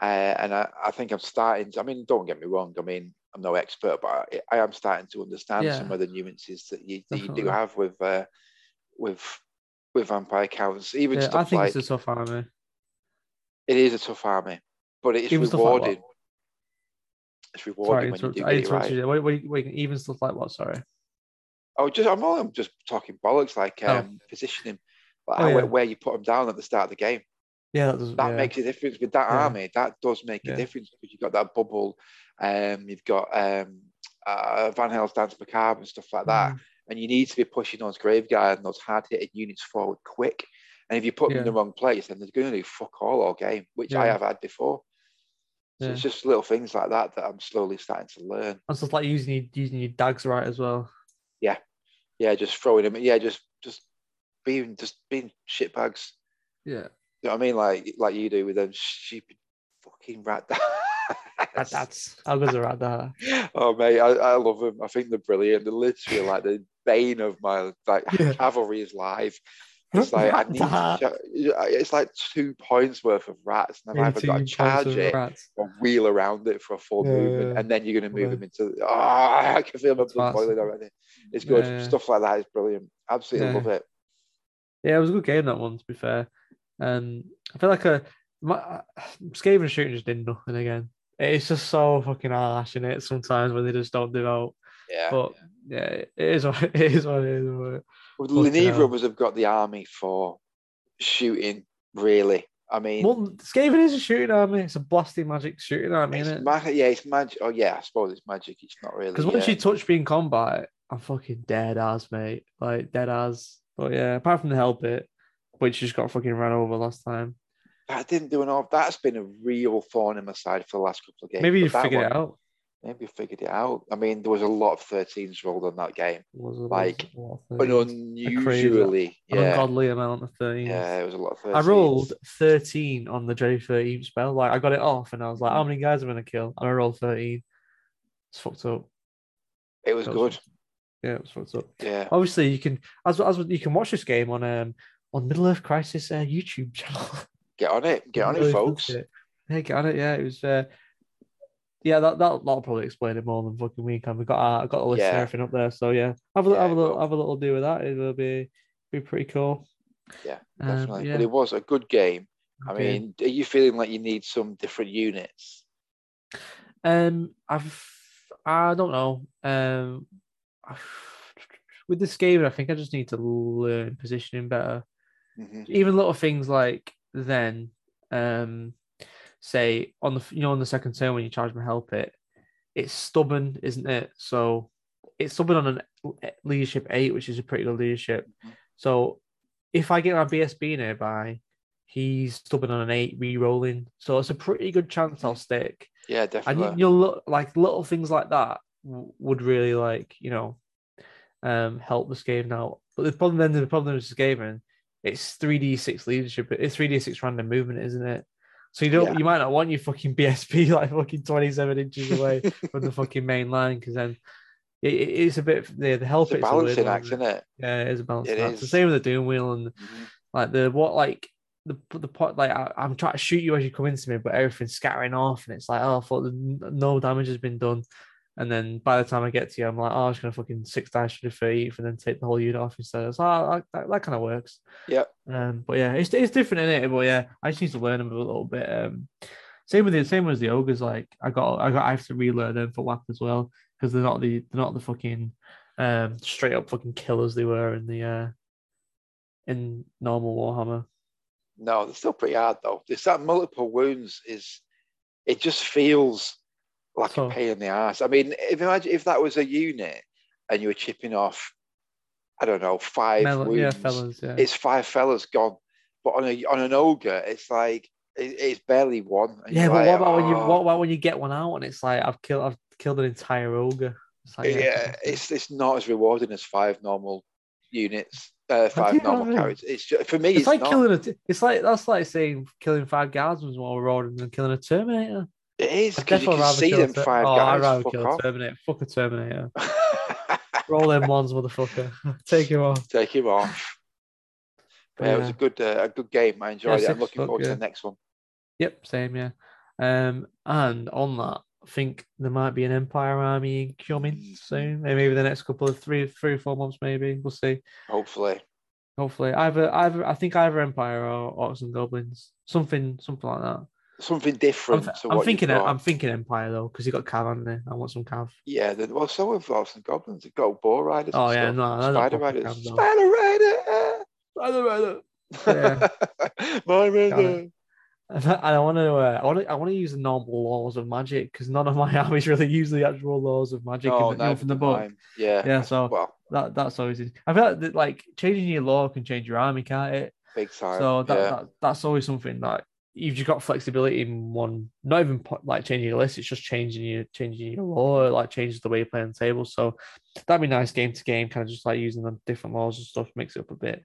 Uh, and I, I think I'm starting. To, I mean, don't get me wrong. I mean, I'm no expert, but I, I am starting to understand Yeah. some of the nuances that you that you do have with uh, with with vampire counts. Even yeah I think like it's a tough army. it is a tough army, but it's Even stuff like rewarding. It's Sorry, rewarding when you do I it interrupted right. you. What, what, what, even stuff like what? Sorry. Oh, just I'm, all- I'm just talking bollocks, like Oh. um, positioning, like Oh, yeah. where you put them down at the start of the game. Yeah, that does. that yeah. makes a difference with that Yeah. army. That does make a difference because you've got that bubble, um, you've got um, uh, Vanhel's Danse Macabre and stuff like that, Mm, and you need to be pushing those grave guard and those hard hitting units forward quick. And if you put them in the wrong place, then they're going to do fuck all all game, which I have had before. So Yeah. it's just little things like that that I'm slowly starting to learn. And stuff like using your, using your dags right as well. Yeah, yeah, just throwing them. Yeah, just just being just being shitbags. Yeah. You know what I mean? Like like you do with them stupid fucking rat. That, that's how good's a rat that. oh mate, I, I love them. I think they're brilliant. They're literally like the bane of my like Yeah. cavalry is live. It's like I need to, it's like two points worth of rats, and I've either got to charge it rats. or wheel around it for a full Yeah, movement, yeah. and then you're going to move Yeah. them into. Oh, I can feel my That's blood boiling already. It's good. Yeah, yeah. Stuff like that is brilliant. Absolutely Yeah. love it. Yeah, it was a good game that one. To be fair, um, I feel like a my Skaven shooting just did nothing again. It's just so fucking harsh in it sometimes when they just don't do out. Yeah. But yeah, it is what it is. What it is. but- Well, fucking neither hell. have got the army for shooting, really. I mean, Well, Skaven is a shooting army. It's a blasting magic shooting army, isn't it? yeah, it's magic. Oh, yeah, I suppose it's magic. It's not really. Because once you touch me in combat, I'm fucking dead as mate. Like dead as. But yeah, apart from the Hell Pit, which just got fucking ran over last time. that didn't do enough. That's been a real thorn in my side for the last couple of games. Maybe you figured one- it out. Maybe figured it out. I mean, there was a lot of 13s rolled on that game. Was was Like, a lot of But things. unusually, an yeah, ungodly amount of things. yeah, it was a lot of 13s. I rolled 13 on the J 13 spell. Like I got it off and I was like, how many guys am I gonna kill? And I rolled 13. It's fucked up. It was That good. Yeah, it's fucked up. Yeah. Obviously, you can as as you can watch this game on um on Middle Earth Crisis uh, YouTube channel. Get on it. Get on it, folks. Yeah, get on it. Yeah, it was. Uh, yeah, that that that'll probably explain it more than fucking we can. We got our, got a list Yeah. and everything up there. So yeah, have a Yeah, have a little have a little do with that. It'll be be pretty cool. Yeah, Um, definitely. yeah. But it was a good game. I Okay. mean, are you feeling like you need some different units? Um, I've I don't know. Um, with this game, I think I just need to learn positioning better. hmm Even little things like then, um, say on the you know on the second turn when you charge my Hell Pit, it's stubborn, isn't it? So it's stubborn on a leadership eight, which is a pretty good leadership. So if I get my BSB nearby, he's stubborn on an eight, re-rolling. So it's a pretty good chance I'll stick. Yeah, And definitely. you, you'll look like little things like that would really like you know um help this game now. But the problem then the problem with this game and it's three d six leadership. It's three d six random movement, isn't it? So you don't Yeah. you might not want your fucking BSB like fucking twenty seven inches away from the fucking main line because then it, it- it's a bit the the help It's a it's a balancing one, act, isn't isn't it? Yeah, it is a balancing It act. It's the same with the doom wheel and Mhm. like the what like the the pot like I, I'm trying to shoot you as you come into me, but everything's scattering off, and it's like oh, I thought no damage has been done, and then by the time I get to you, I'm like oh, I'm just gonna fucking six dash for the thirty, and then take the whole unit off instead. So oh, that, that kind of works. Yeah. Um, but yeah, it's it's different in it, but yeah, I just need to learn them a little bit. Um, same with the same as the ogres. Like I got I got I have to relearn them for WAP as well because they're not the they're not the fucking um straight up fucking killers they were in the uh in normal Warhammer. No, they're still pretty hard though. It's that multiple wounds is it just feels like So- a pain in the ass. I mean, if imagine if that was a unit and you were chipping off, I don't know, five Mel- wounds. yeah, fellas, yeah. It's five fellas gone. But on a on an ogre, it's like it, it's barely one. yeah, but like, what about when you "Oh." what about when you get one out and it's like I've killed I've killed an entire ogre. It's like, yeah, fuck it's it's not as rewarding as five normal units, uh, five normal what I mean? characters. It's just, for me, It's, it's, like not. killing a. It's like that's like saying killing five guardsmen is more rewarding than killing a Terminator. It is I'd because you can rather see them Ter- five oh, I'd guys rather fuck kill a off. Terminator. Fuck a Terminator. Roll them ones, motherfucker. Take him off. Take him off. But Yeah, it was a good uh, a good game. I enjoyed Yeah, it. I'm looking forward to the next one. Yep, same, yeah. Um, and on that, I think there might be an Empire army coming Mm. soon. Maybe the next couple of three, three or four months, maybe. We'll see. Hopefully. Hopefully, either, either I think either Empire or Orcs and Goblins, something, something like that. Something I'm, different to I'm what thinking. I'm thinking Empire though, because you got Cav on there. I want some Cav. Yeah, the, well, so have and Goblins. They've got Boar Riders. Oh, yeah, no, Spider Riders. Cav. Spider Rider. Spider Rider. My Rider. I want to, uh, I want to, I want to use the normal laws of magic because none of my armies really use the actual laws of magic Oh, in the, from the book. Yeah. Yeah, so Well, that that's always. I feel like, that, like changing your law can change your army, can't it? big time. So that, yeah. that that's always something that you've just got flexibility in one. Not even like changing your list; it's just changing your changing your law, like changes the way you play on the table. So that'd be nice game to game, kind of just like using the different laws and stuff, mix it up a bit.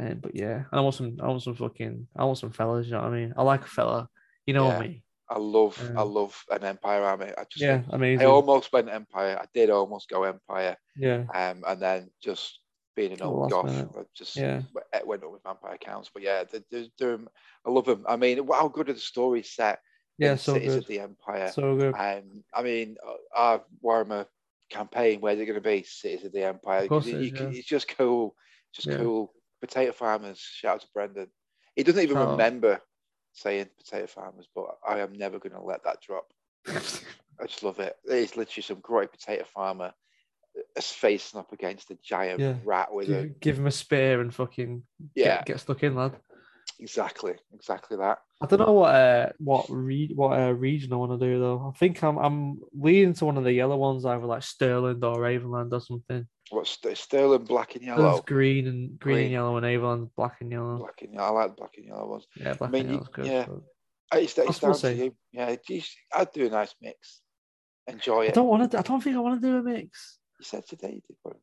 Um, but yeah, I want some, I want some fucking, I want some fellas. You know what I mean? I like a fella. You know Yeah. me? I love I Um, love an Empire army. I just Yeah, amazing. I almost went Empire. I did almost go Empire. yeah, Um, and then just being an Oh, old goth. I just Yeah. it went up with vampire counts. But yeah, they're, they're, they're- I love them. I mean, how good are the stories set? yeah, so Cities good, of the Empire. so good. Um, I mean, uh, our Warhammer campaign, Where where's it going to be? Cities of the Empire. Of course it is, can- yeah. It's just cool. Just Yeah. cool. Potato farmers. Shout out to Brendan. He doesn't even out. remember saying potato farmers, but I am never going to let that drop. I just love it. It's literally some great potato farmer facing up against a giant Yeah. rat with a give, him a spear and fucking yeah, get, get stuck in, lad. exactly, exactly that. I don't know what uh what re- what uh, region I want to do though. I think I'm I'm leaning to one of the yellow ones, either like Stirland or Averland or something. What's St- Stirland black and yellow? green and green, Green. and yellow, and Averland black and yellow. Black and yellow. I like black and yellow ones. Yeah, black mean, and yellow's good. yeah. but- Uh, It's, it's down to I you. Yeah, geez, I'd do a nice mix. Enjoy it. I don't want to. I don't think I want to do a mix. You said today you did one.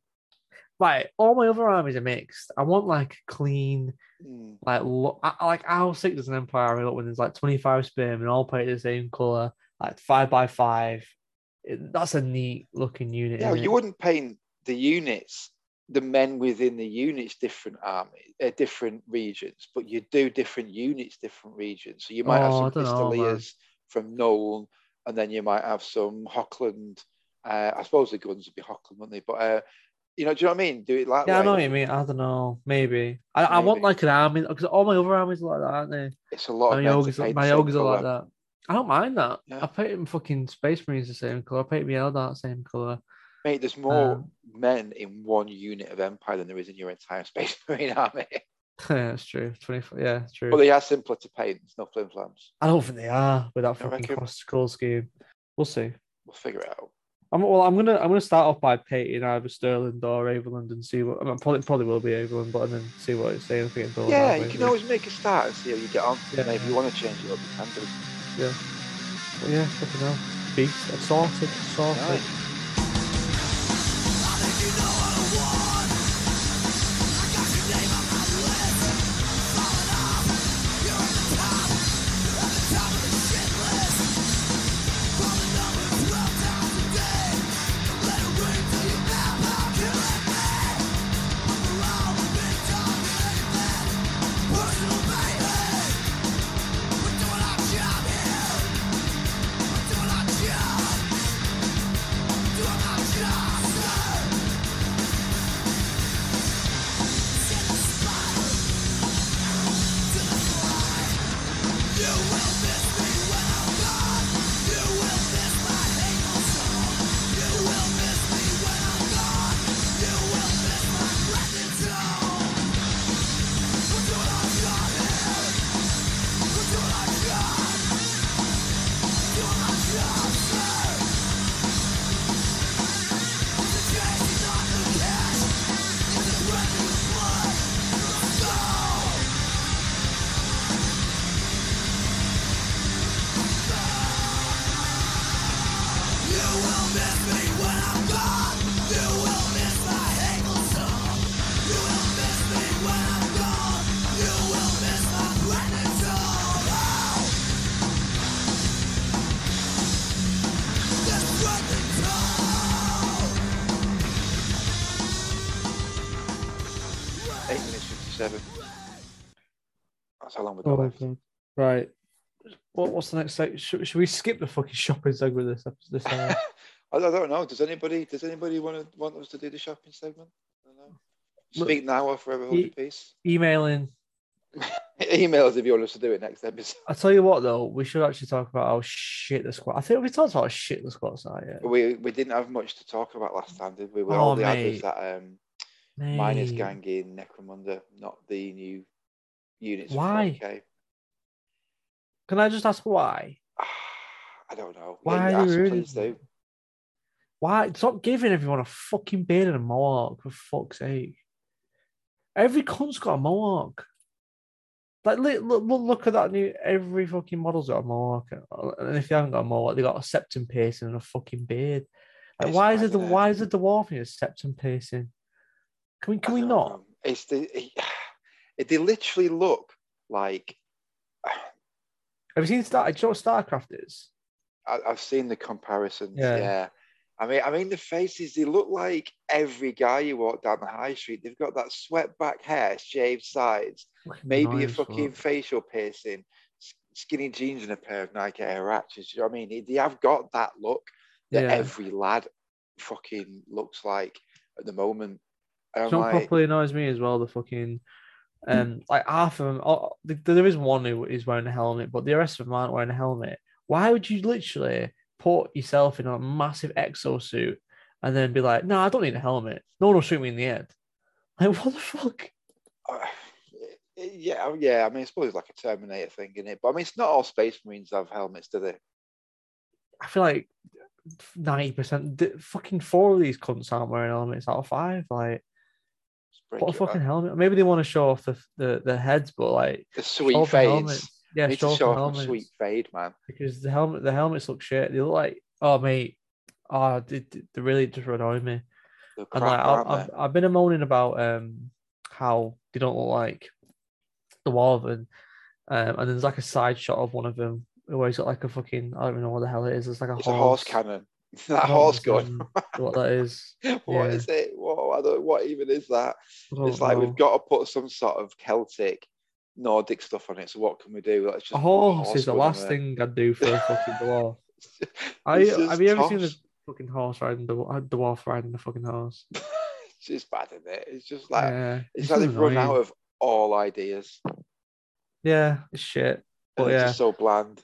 Right, all my other armies are mixed. I want like clean, Mm, like lo- I, like how sick does an empire army look when there's like 25 spearmen all painted the same color, like five by five. It- that's a neat looking unit. Yeah, you wouldn't paint the units, the men within the units, different armies, uh, different regions, but you do different units, different regions. So you might Oh, have some know. Pistoliers from Nuln, and then you might have some Hochland. Uh, I suppose the guns would be Hochland, wouldn't they? But uh, you know, do you know what I mean? Do it like Yeah, I know what you mean. I don't know. Maybe I, I want like an army because all my other armies are like that, aren't they? It's a lot My of men to ogres, my ogres are like that. I don't mind that. Yeah. I paint fucking Space Marines the same color. I paint my Eldar the same color. Mate, there's more Um, men in one unit of Empire than there is in your entire Space Marine army. yeah, that's true. Twenty four. Yeah, it's true. but they are simpler to paint. There's no flim flams. I don't think they are with that fucking cross skull scheme. We'll see. We'll figure it out. I'm well. I'm gonna I'm gonna start off by painting either Stirland or Averland and see what. I mean, probably probably will be Averland, but and then see what it's saying. If it can Yeah, you can always make a start and see how you get on. Yeah. Maybe you want to change it up, you can do. Yeah, but yeah, fucking hell. Beast. Sorted. Sorted. Right. Oh, got Right. What, what's the next segment? Should, should we skip the fucking shopping segment this episode? This time? I don't, I don't know. Does anybody does anybody want to want us to do the shopping segment? I don't know. Look, Speak now or forever hold ye- your peace. Emailing. Email us if you want us to do it next episode. I tell you what, though, we should actually talk about how shit the squad. I think we talked about how shit the squad's are. Yeah. We we didn't have much to talk about last time, did we? we Oh, all we had was that um, minus Mate. gang in Necromunda, not the new units. Why? 40K. Can I just ask why? I don't know. Why Yeah, ask, please do. Why? Stop giving everyone a fucking beard and a mohawk, for fuck's sake. Every cunt's got a mohawk. Like, look, look, at that new. Every fucking model's got a mohawk, and if you haven't got a mohawk, they got a septum piercing and a fucking beard. Like, It's why is it the why is it the dwarf in a septum piercing? Can we can we know. It's the they literally look like Have you seen Star? Do you know what Starcraft is? I, I've seen the comparisons. Yeah. Yeah. I mean, I mean, the faces, they look like every guy you walk down the high street. They've got that swept back hair, shaved sides, maybe annoying a fucking fuck. facial piercing, skinny jeans, and a pair of Nike Air Huaraches. You know what I mean? They have got that look that Yeah. every lad fucking looks like at the moment. And you know like, properly annoys me as well? The fucking um, like half of them. Oh, th- there is one who is wearing a helmet, but the rest of them aren't wearing a helmet. Why would you literally put yourself in a massive exosuit and then be like, "No, I don't need a helmet. No one will shoot me in the head." Like, what the fuck? uh, yeah, yeah. I mean, it's like a Terminator thing, is it? But I mean, it's not all Space Marines have helmets, do they? I feel like ninety percent, fucking four of these cunts aren't wearing helmets out of five. Like, what a fucking back. helmet? Maybe they want to show off the the, the heads, but like, The sweet fades. Yeah, show off off helmets. sweet fade, man. because the helmet the helmets look shit. They look like oh mate, oh they, they- really just annoy me. The And like I, I've, they? I've been moaning about um how they don't look like the um, and then there's like a side shot of one of them where he's got like a fucking I don't even know what the hell it is. It's like a It's horse. a horse cannon. that horse gun. what that is. What yeah. is it? What, I don't, know what even is that? Don't It's like we've got to put some sort of Celtic, Nordic stuff on it. So what can we do? Let's just a put horse is the last there. thing I'd do for a fucking dwarf. I, have you ever seen the fucking horse riding the uh, dwarf riding the fucking horse? it's just bad, isn't it? It's just like yeah, it's it's like they've run out of all ideas. Yeah, it's shit. And But it's yeah, just so bland.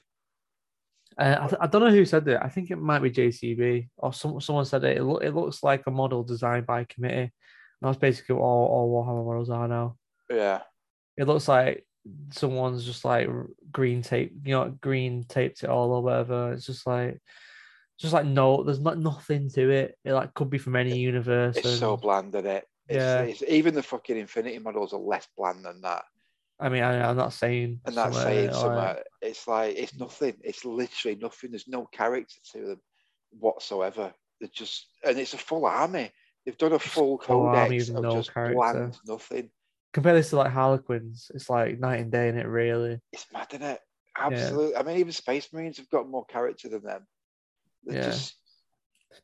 Uh, I, I don't know who said it. I think it might be JCB or some, someone said it. It, loo- it looks like a model designed by a committee. And that's basically what all, all Warhammer models are now. Yeah. It looks like someone's just like green tape, you know, green taped it all or whatever. It's just like, just like no, there's not nothing to it. It like could be from any universe. It's so bland, isn't it? It's, Yeah. it's even the fucking Infinity models are less bland than that. I mean, I, I'm not saying. And that's saying like- something. It's like it's nothing. It's literally nothing. There's no character to them whatsoever. They're just and it's a full army. They've done a full full codex of no just character. bland nothing. Compare this to like Harlequins. It's like night and day in it, really. It's mad, isn't it? Absolutely. I mean, even Space Marines have got more character than them. They're Yeah. just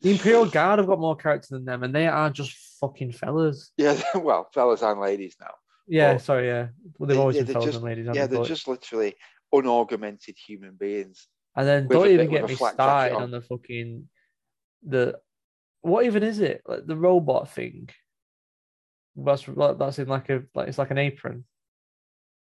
The Imperial Guard have got more character than them, and they are just fucking fellas. yeah. Well, fellas and ladies now. Yeah, Well, sorry, yeah. Well, they've always yeah, been fellas just- and ladies, Yeah, they? they're But- just literally unaugmented human beings. And then don't even bit- get me started on. on the fucking the what even is it? Like the robot thing. That's like- that's in like a like it's like an apron.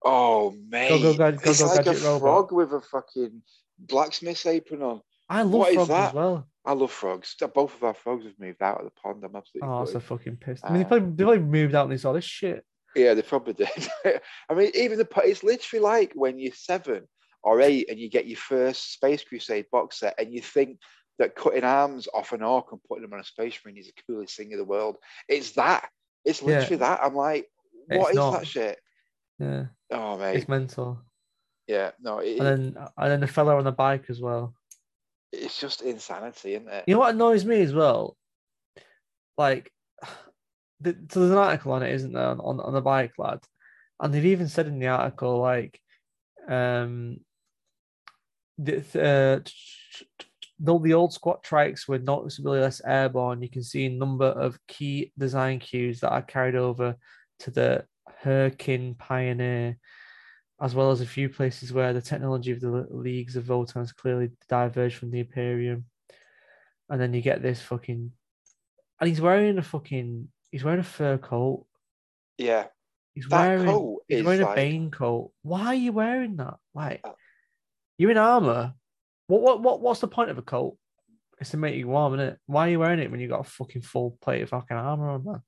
Oh man, go, Gad- go, it's go, like a robot. frog with a fucking blacksmith's apron on. I love What frogs as well. I love frogs. Both of our frogs have moved out of the pond. I'm absolutely. Oh, that's a fucking piss. I mean, they Uh, probably, they probably moved out and they saw this shit. Yeah, they probably did. I mean, even the it's literally like when you're seven or eight and you get your first Space Crusade box set and you think that cutting arms off an orc and putting them on a space marine is the coolest thing in the world. It's that. It's Yeah. literally that. I'm like, It's what is not. that shit? Yeah, Oh mate, it's mental. yeah, no, it, And then and then the fella on the bike as well. it's just insanity, isn't it? You know what annoys me as well? Like, the, so there's an article on it, isn't there, on, on, the bike lad? And they've even said in the article, like, um, the, uh, though the old squat trikes were noticeably less airborne, you can see a number of key design cues that are carried over to the Hernkyn, Pioneer, as well as a few places where the technology of the leagues of Votann has clearly diverged from the Imperium. And then you get this fucking, and he's wearing a fucking, he's wearing a fur coat. Yeah, He's that wearing, coat he's wearing a Bane coat. Why are you wearing that? Like, Uh, you're in armor. What, what, what, what's the point of a coat? It's to make you warm, is it? Why are you wearing it when you got a fucking full plate of fucking armor on, man?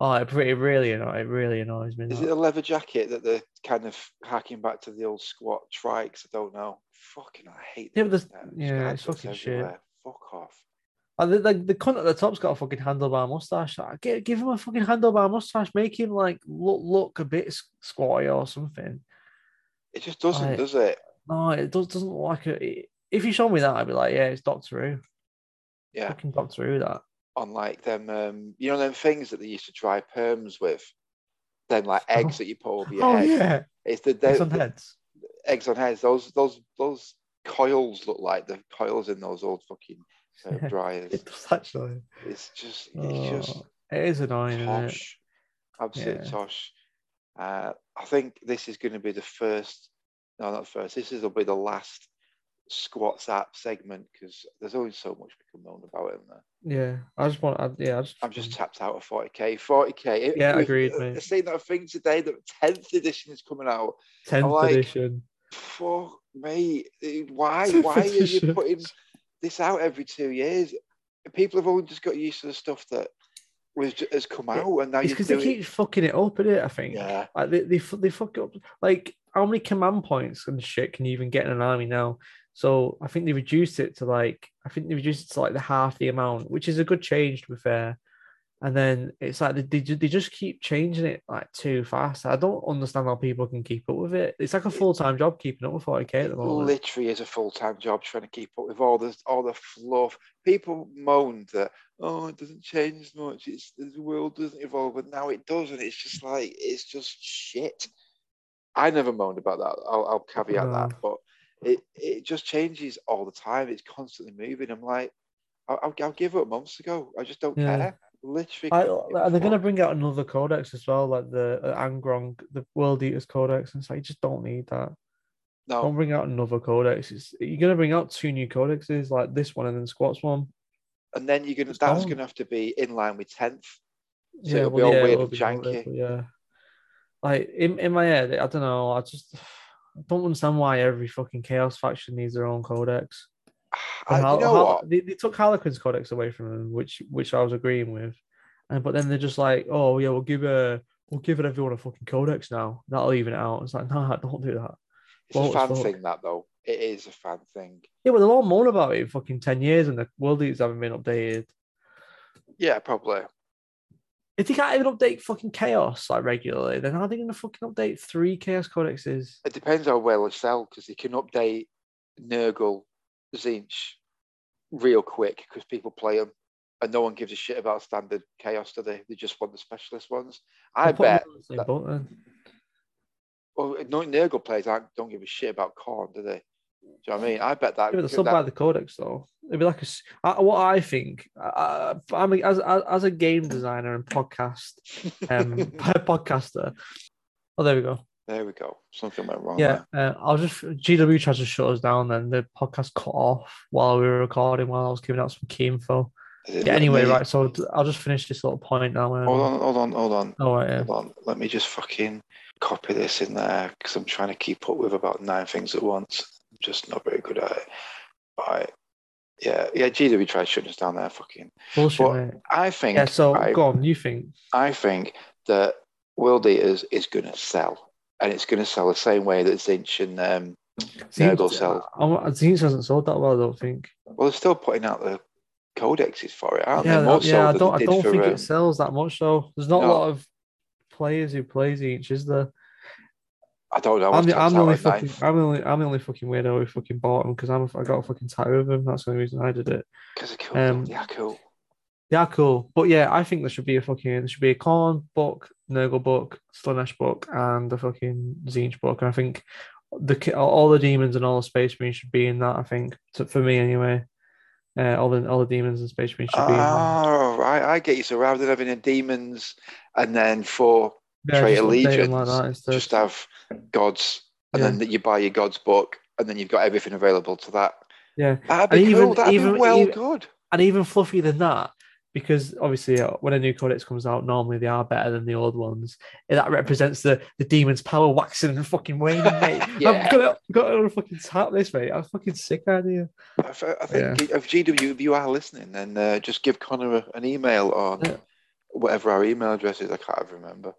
Oh, it, re- really annoys, it really annoys me. Is that. it a leather jacket that they're kind of hacking back to the old squat trikes? I don't know. Fucking, I hate Yeah, but those there's- damn yeah, it's fucking shit. Fuck off. And the, the, the cunt at the top's got a fucking handlebar mustache. Like, Give, give him a fucking handlebar mustache. Make him like look look a bit squatty or something. It just doesn't, I- does it? No, it does, doesn't look like a. If you show me that, I'd be like, yeah, it's Doctor Who. Yeah. Fucking Doctor Who. That. On like them, um, you know, them things that they used to dry perms with. Then like eggs Oh. that you put over your Oh head. yeah, It's the, the, on the heads. eggs on heads. Those those those coils look like the coils in those old fucking uh, dryers. It does actually. It's just it's just Oh, it is annoying. Tosh, absolute Yeah. tosh. Uh, I think this is going to be the first. No, not first. This is will be the last squats app segment because there's only so much we can moan about it. Isn't there? Yeah, I just want. I, yeah, I just. I'm just tapped out of 40k. 40k. Yeah, We've- agreed, mate. I've seen that thing today. The 10th edition is coming out. tenth like- edition. Fuck me. Why? 10th Why are you putting this out every two years? People have only just got used to the stuff that was ju- has come out, and now It's because they it. keep fucking it up, is it? I think. Yeah. Like they, they they fuck up. Like how many command points and shit can you even get in an army now? So I think they reduced it to like I think they reduced it to like the half the amount, which is a good change to be fair. And then it's like they, they, they just keep changing it like too fast. I don't understand how people can keep up with it. It's like a full time job keeping up with 40k at the It moment. literally is a full time job trying to keep up with all the all the fluff. People moaned that oh it doesn't change much. It's the world doesn't evolve, but now it does, and it's just like it's just shit. I never moaned about that. I'll, I'll caveat that, but it it just changes all the time. It's constantly moving. I'm like, I'll, I'll, I'll give up months ago. I just don't Yeah. care. Literally, I, couldn't give a and they're going to bring out another codex as well, like the uh, Angron, the World Eaters Codex. And it's like, you just don't need that. no. Don't bring out another codex. It's, you're going to bring out two new codexes, like this one and then Squats one. And then you're gonna that's gonna have to be in line with tenth. So yeah, it'll be all yeah, weird and janky. different, yeah. Like in, in my head, I don't know. I just I don't understand why every fucking chaos faction needs their own codex. I, you know Har-? They, they took Harlequin's codex away from them, which which I was agreeing with, and but then they're just like, oh yeah, we'll give a we'll give it everyone a fucking codex now. That'll even it out. It's like, nah, don't do that. It's a Well, it's fan thing, that though. It is a fan thing. Yeah, but they'll all moan about it in fucking ten years, and the World Eaters haven't been updated. Yeah, probably. If they can't even update fucking chaos like regularly, then how are they going to fucking update three chaos codexes? It depends how well they sell because they can update Nurgle, Tzeentch real quick because people play them and no one gives a shit about standard chaos, do they? They just want the specialist ones. I They'll bet. on the same that- boat then. Well, no Nurgle players aren't, don't give a shit about Khorne, do they? Do you know what I mean? I bet that. Yeah, but still that- buy the codex though. It'd be like a. I- what I think. I, I mean, as, as as a game designer and podcast um podcaster. Oh, there we go. There we go. Something went wrong. Yeah, uh, I was just GW tried to shut us down. Then the podcast cut off while we were recording. While I was giving out some key info. Yeah. Anyway, me- right. So I'll just finish this little point now. Hold on, hold on, hold on. Oh, right, yeah. Hold on. Let me just fucking copy this in there because I'm trying to keep up with about nine things at once. I'm just not very good at it. Right. Yeah, yeah, GW tried shutting us down there. Fucking. Bullshit, mate. I think. Yeah. So I, go on. You think? I think that World Eaters is going to sell, and it's going to sell the same way that Tzeentch and um, Nurgle sell. Tzeentch hasn't sold that well. I don't think. Well, they're still putting out the codexes for it, aren't yeah, they? More yeah. so I don't. I don't for, think um, it sells that much though. There's not a lot of players who plays each, is there? I don't know. I'm the, I'm the only fucking I'm the only I'm the only fucking weirdo who fucking bought them because I'm I got a fucking tattoo of them. That's the only reason I did it. because cool. Um, yeah, cool. Yeah, cool. But yeah, I think there should be a fucking there should be a Khorne book, Nurgle book, Slaanesh book, and the fucking Tzeentch book. And I think the all the demons and all the space marines should be in that. I think so for me anyway. Uh, all the all the demons and space marines should be in. Oh, right. I get you. So rather than having a demons and then four Yeah, Trade just allegiance. like that instead. just have gods, and Yeah. then you buy your gods book, and then you've got everything available to that. Yeah, That'd be And cool. even- That'd even- be well even- good. and even fluffier than that, because obviously uh, when a new codex comes out, normally they are better than the old ones. And that represents the the demon's power waxing and fucking waning, mate. Yeah. I've got to, got to fucking tap this, mate. I'm fucking sick idea. I, th- I think if GW, if you are listening, then uh, just give Connor a- an email on Yeah. whatever our email address is. I can't remember.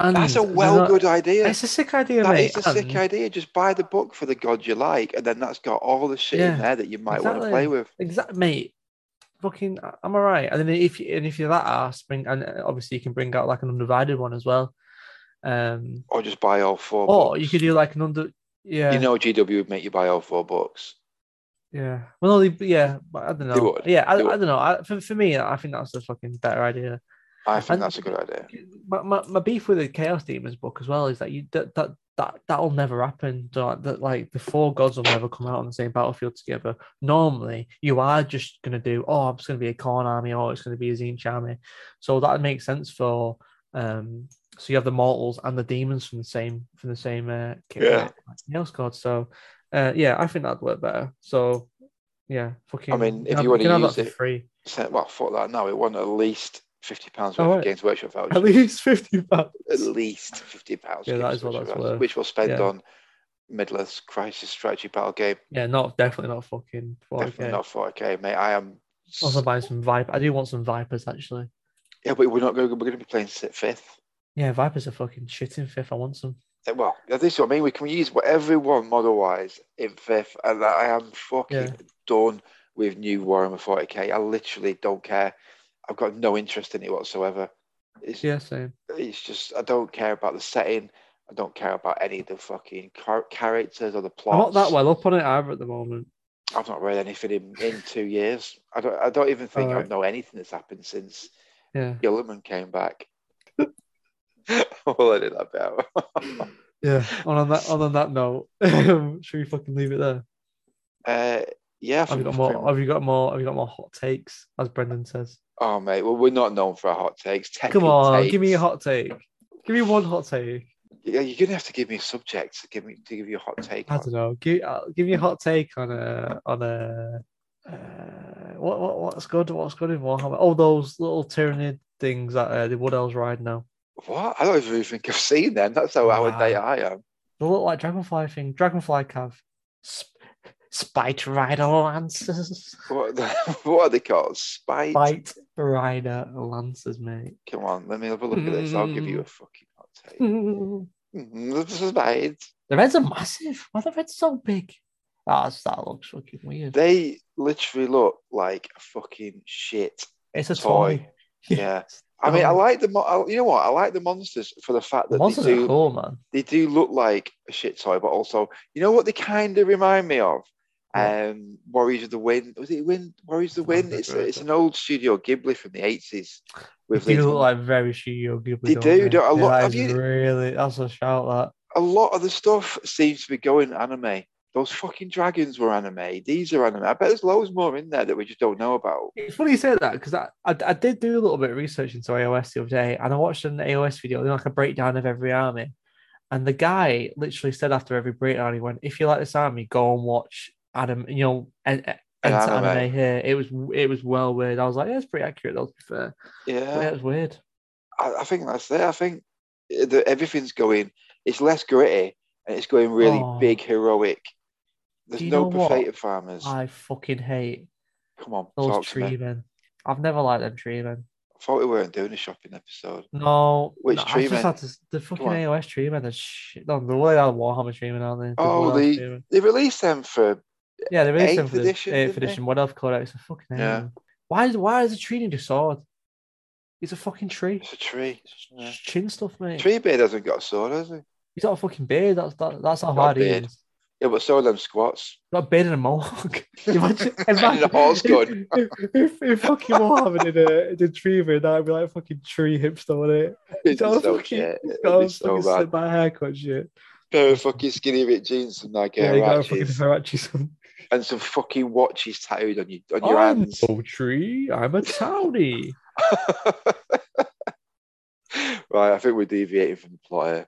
And That's a well not- good idea. It's a sick idea, That mate. is a sick and- idea. Just buy the book for the god you like, and then that's got all the shit Yeah, in there that you might want to play with. Exactly, mate. Fucking, I'm alright. And then if you, and if you're that ass, bring and uh, obviously you can bring out like an undivided one as well. Um, Or just buy all four or books. you could do like an under, yeah, You know, GW would make you buy all four books. yeah. Well, no, they- yeah, but I don't know. Yeah, I, I don't know. I, for, for me, I think that's a fucking better idea. I think And- that's a good idea. My, my, my beef with the Chaos Demons book as well is that you that that that that'll never happen. That, like the four gods will never come out on the same battlefield together. Normally, you are just gonna do oh, it's gonna be a Khorne army or it's gonna be a Tzeentch army. So that makes sense for um. So you have the mortals and the demons from the same from the same uh, Yeah. Chaos god. So uh, yeah, I think that'd work better. So yeah, fucking. I mean, if have- you wanna use it- free, well, fuck that. No, it won at least fifty pounds Oh, worth right. of Games Workshop vouchers. at least fifty pounds. At least fifty pounds. Yeah, that is what that's vouchers, worth. Which we'll spend Yeah. on Midless Crisis strategy battle game. Yeah, not definitely not fucking 4K. Definitely not 4K, mate. I am. Also buying some Vyper. I do want some Vypers actually. Yeah, but we're not going. We're going to be playing sit fifth. Yeah, Vypers are fucking shit in fifth. I want some. Uh, Well, this is what I mean. We can use whatever we want model wise in fifth, and I am fucking Yeah. done with new Warhammer 40k. I literally don't care. I've got no interest in it whatsoever. It's, Yeah, same. it's just I don't care about the setting. I don't care about any of the fucking char- characters or the I'm not that well up on it either at the moment. I've not read anything in, in two years. I don't. I don't even think I know anything that's happened since Yeah. Guilliman came back. we'll edit that bit out. Yeah. On, on that on that note, should we fucking leave it there? uh, yeah, Have you got more? Have you got more? Have you got more hot takes, as Brendan says? Oh mate, well we're not known for our hot takes. Come on, give me a hot take. Give me one hot take. Yeah, you're gonna have to give me a subject to give me to give you a hot take. I on. don't know. Give uh, give me a hot take on a on a. Uh, what, what what's good? What's good in Warhammer? Oh, those little tyrannid things that uh, the Wood Elves ride now. What? I don't even think I've seen them. That's how out of date I am. They look like dragonfly thing. Dragonfly cav. Sp- Spite rider lancers. What? the- what are they called? Spite. Spite rider lancers, mate. Come on, let me have a look at this. I'll give you a fucking hot take. the Mm, is Spite. reds are massive. Why are the reds so big? Oh, that looks fucking weird. They literally look like a fucking shit. It's a toy. toy. Yeah. I mean, I like the. Mo- you know what? I like the monsters for the fact that Monsters they do. are cool, man. they do look like a shit toy, but also, you know what they kind of remind me of? Um, Warriors of the Wind. Was it Wind? Warriors of the Wind. It's it's an old Studio Ghibli from the eighties. With They do look like very Studio Ghibli. They don't do, don't- a lot- have you- really that's a shout. That a lot of the stuff seems to be going anime. Those fucking dragons were anime. These are anime. I bet there's loads more in there that we just don't know about. it's funny you say that because I, I I did do a little bit of research into AOS the other day, and I watched an AOS video, like a breakdown of every army, and the guy literally said after every breakdown, he went, "If you like this army, go and watch Adam, you know, and." An Enter anime. anime. here. It was it was well weird. I was like, yeah, it's pretty accurate. Though, to be fair, But yeah, Yeah, it was weird. I, I think that's it. I think that everything's going. It's less gritty and it's going really Oh. big, heroic. There's no perfected farmers. I fucking hate Come on, those talk to me. tree men. I've never liked them tree men. I thought we weren't doing a shopping episode. No, Which no, tree I just men? had to, the fucking. AOS tree men. shit. No, the way out of Warhammer tree men, aren't they? The Oh, Wood Elf the- tree men. They released them for yeah, they released eighth edition, eighth didn't they? edition. What Elf Codex? I fucking hate Yeah. them. Why? is- Why is a tree need a sword? He's a fucking tree. it's a tree. It's Yeah. Chin stuff, mate. Tree beard hasn't got a sword, has he? He's got a fucking beard. That's that, that's how a hard he is. Yeah, but so are them squats. Got a beard and a mohawk. Imagine, And a horse gun. If, if, if fucking Warhammer did a did Treebeard, that'd be like fucking tree hipster, wouldn't it? It's so fucking- shit. It'd got so fucking bad. by haircut shit. Pair of fucking skinny rip jeans and like Yeah, you got a fucking Huaraches Huarache son. and some fucking watches tattooed on, you, on your I'm hands. no tree. I'm a townie. Right, I think we're deviating from the plot here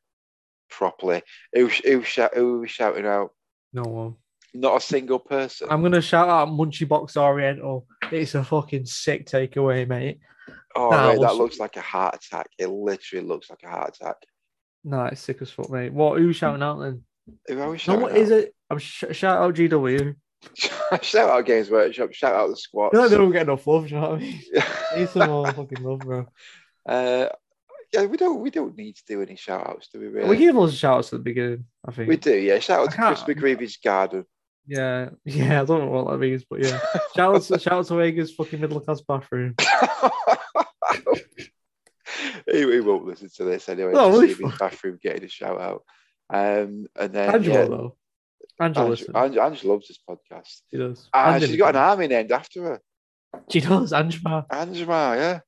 properly. Who, who, shout, who are we shouting out? No one. Not a single person. I'm gonna shout out Munchie Box Oriental. It's a fucking sick takeaway, mate. oh, nah, right, we'll that looks like a heart attack. It literally looks like a heart attack. Nah, it's sick as fuck, mate. What? Who's shouting out then? Who are we No, shouting what out? is it? I'm sh- shout out GW. shout out Games Workshop. Shout out the squad. Like they don't get enough love. You know what I mean? Need some more fucking love, bro. uh, yeah, we don't we don't need to do any shout outs, do we? Really? We gave loads of shout outs at the beginning. I think. We do, yeah. Shout out I to Chris McGreevy's garden. Yeah, yeah. I don't know what that means, but yeah. shout out to shout out to Vegas fucking middle class bathroom. he, he won't listen to this anyway. No, really see him in his bathroom getting a shout out. Um, and then yeah, though. Angela, Ange. Ange, Ange loves this podcast. she does. Ah, Angela she's got an army named after her. She does. Angela. Angela, yeah.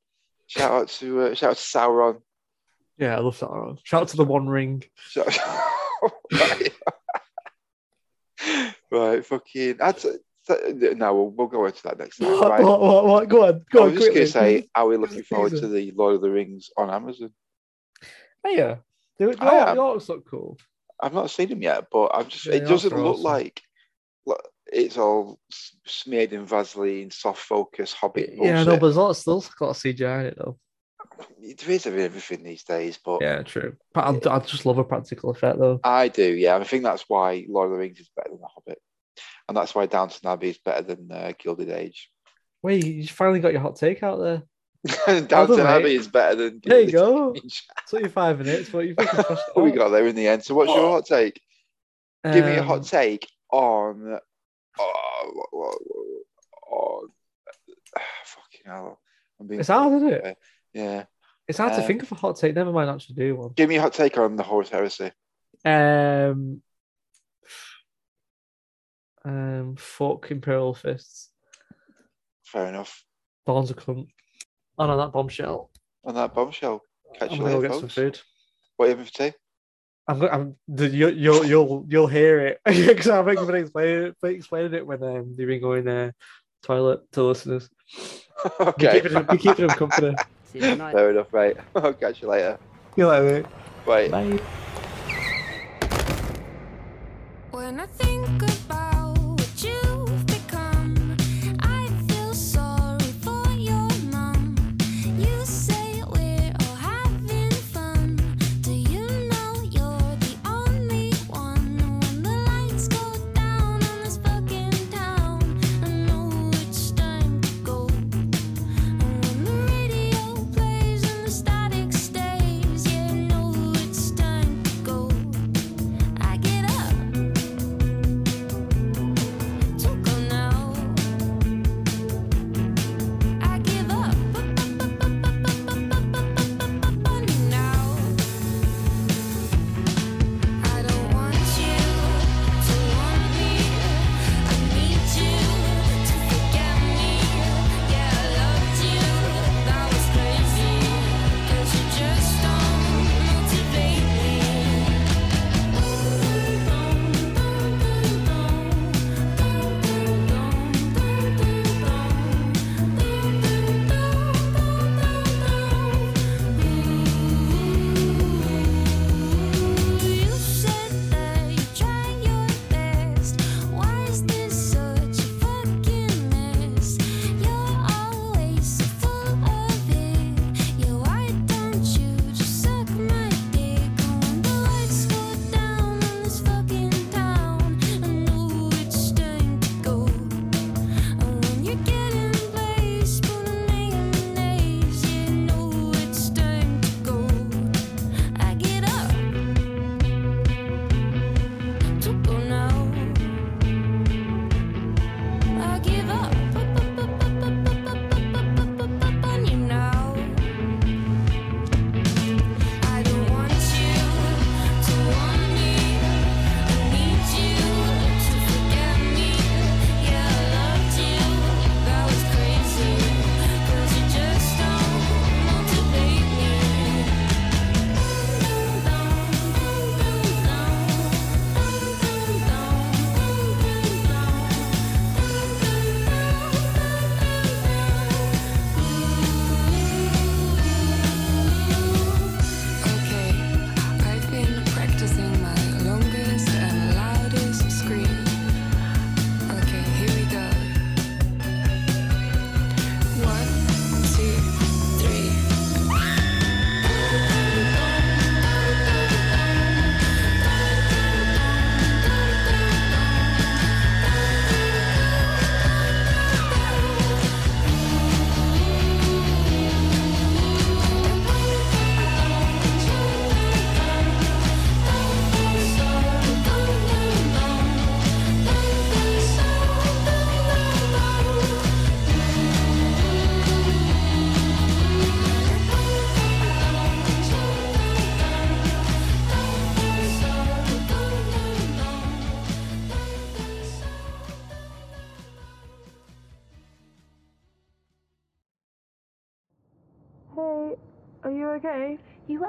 Shout out to uh, shout out to Sauron. Yeah, I love Sauron. Shout out to the One Ring. Shout right. right, fucking. That's, that, no, we'll, we'll go into that next time. What, Right. what, what, what? Go on. Go I on. was just going to say, are we looking forward to the Lord of the Rings on Amazon? Oh, yeah. Do, the, I art- am. the art's look cool. I've not seen him yet, but I'm just. Yeah, it doesn't look awesome. like, like it's all smeared in Vaseline, soft focus, Hobbit. Yeah, no, but there's lots, there's got a CGI in it though. there is everything these days, but Yeah, true. But I, I just love a practical effect though. I do. Yeah, I think that's why Lord of the Rings is better than The Hobbit, and that's why Downton Abbey is better than uh, Gilded Age. Wait, you finally got your hot take out there. Downton. Abbey is better than. There you go. Age. Took you five minutes, but you fucking crushed it. What we got there in the end. So, what's your hot take? Give me a Um, hot take on. Oh, what- what- what- on. Fucking hell. I'm being It's hard, isn't it? Yeah. It's hard to Um, think of a hot take. Never mind, actually do one. Give me a hot take on the Horus Heresy. Um, um, fuck Imperial Fists. Fair enough. Dorn's a cunt. On on that bombshell. On that bombshell. Catch I'm you gonna go later, get some food. What are you having for tea? I'm going. I'm. You, you'll you'll you'll hear it because I've been explaining it, explaining it when um you've been going uh, toilet to listeners. Be okay. keeping, them- be keeping them company. See you. Fair enough, mate. I'll catch you later. You like it? Bye. Bye.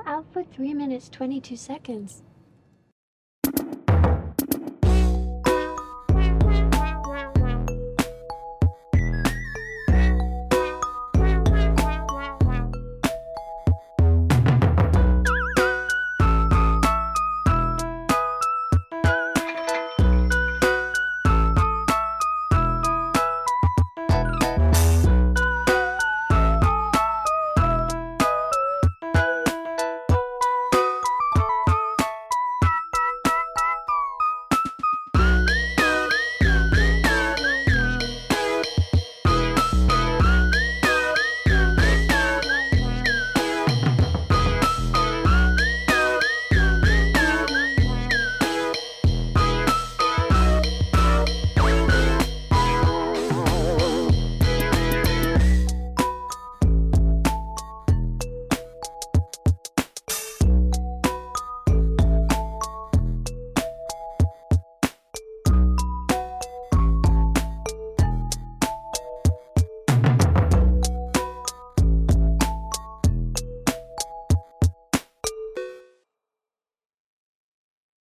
Out for three minutes, 22 seconds.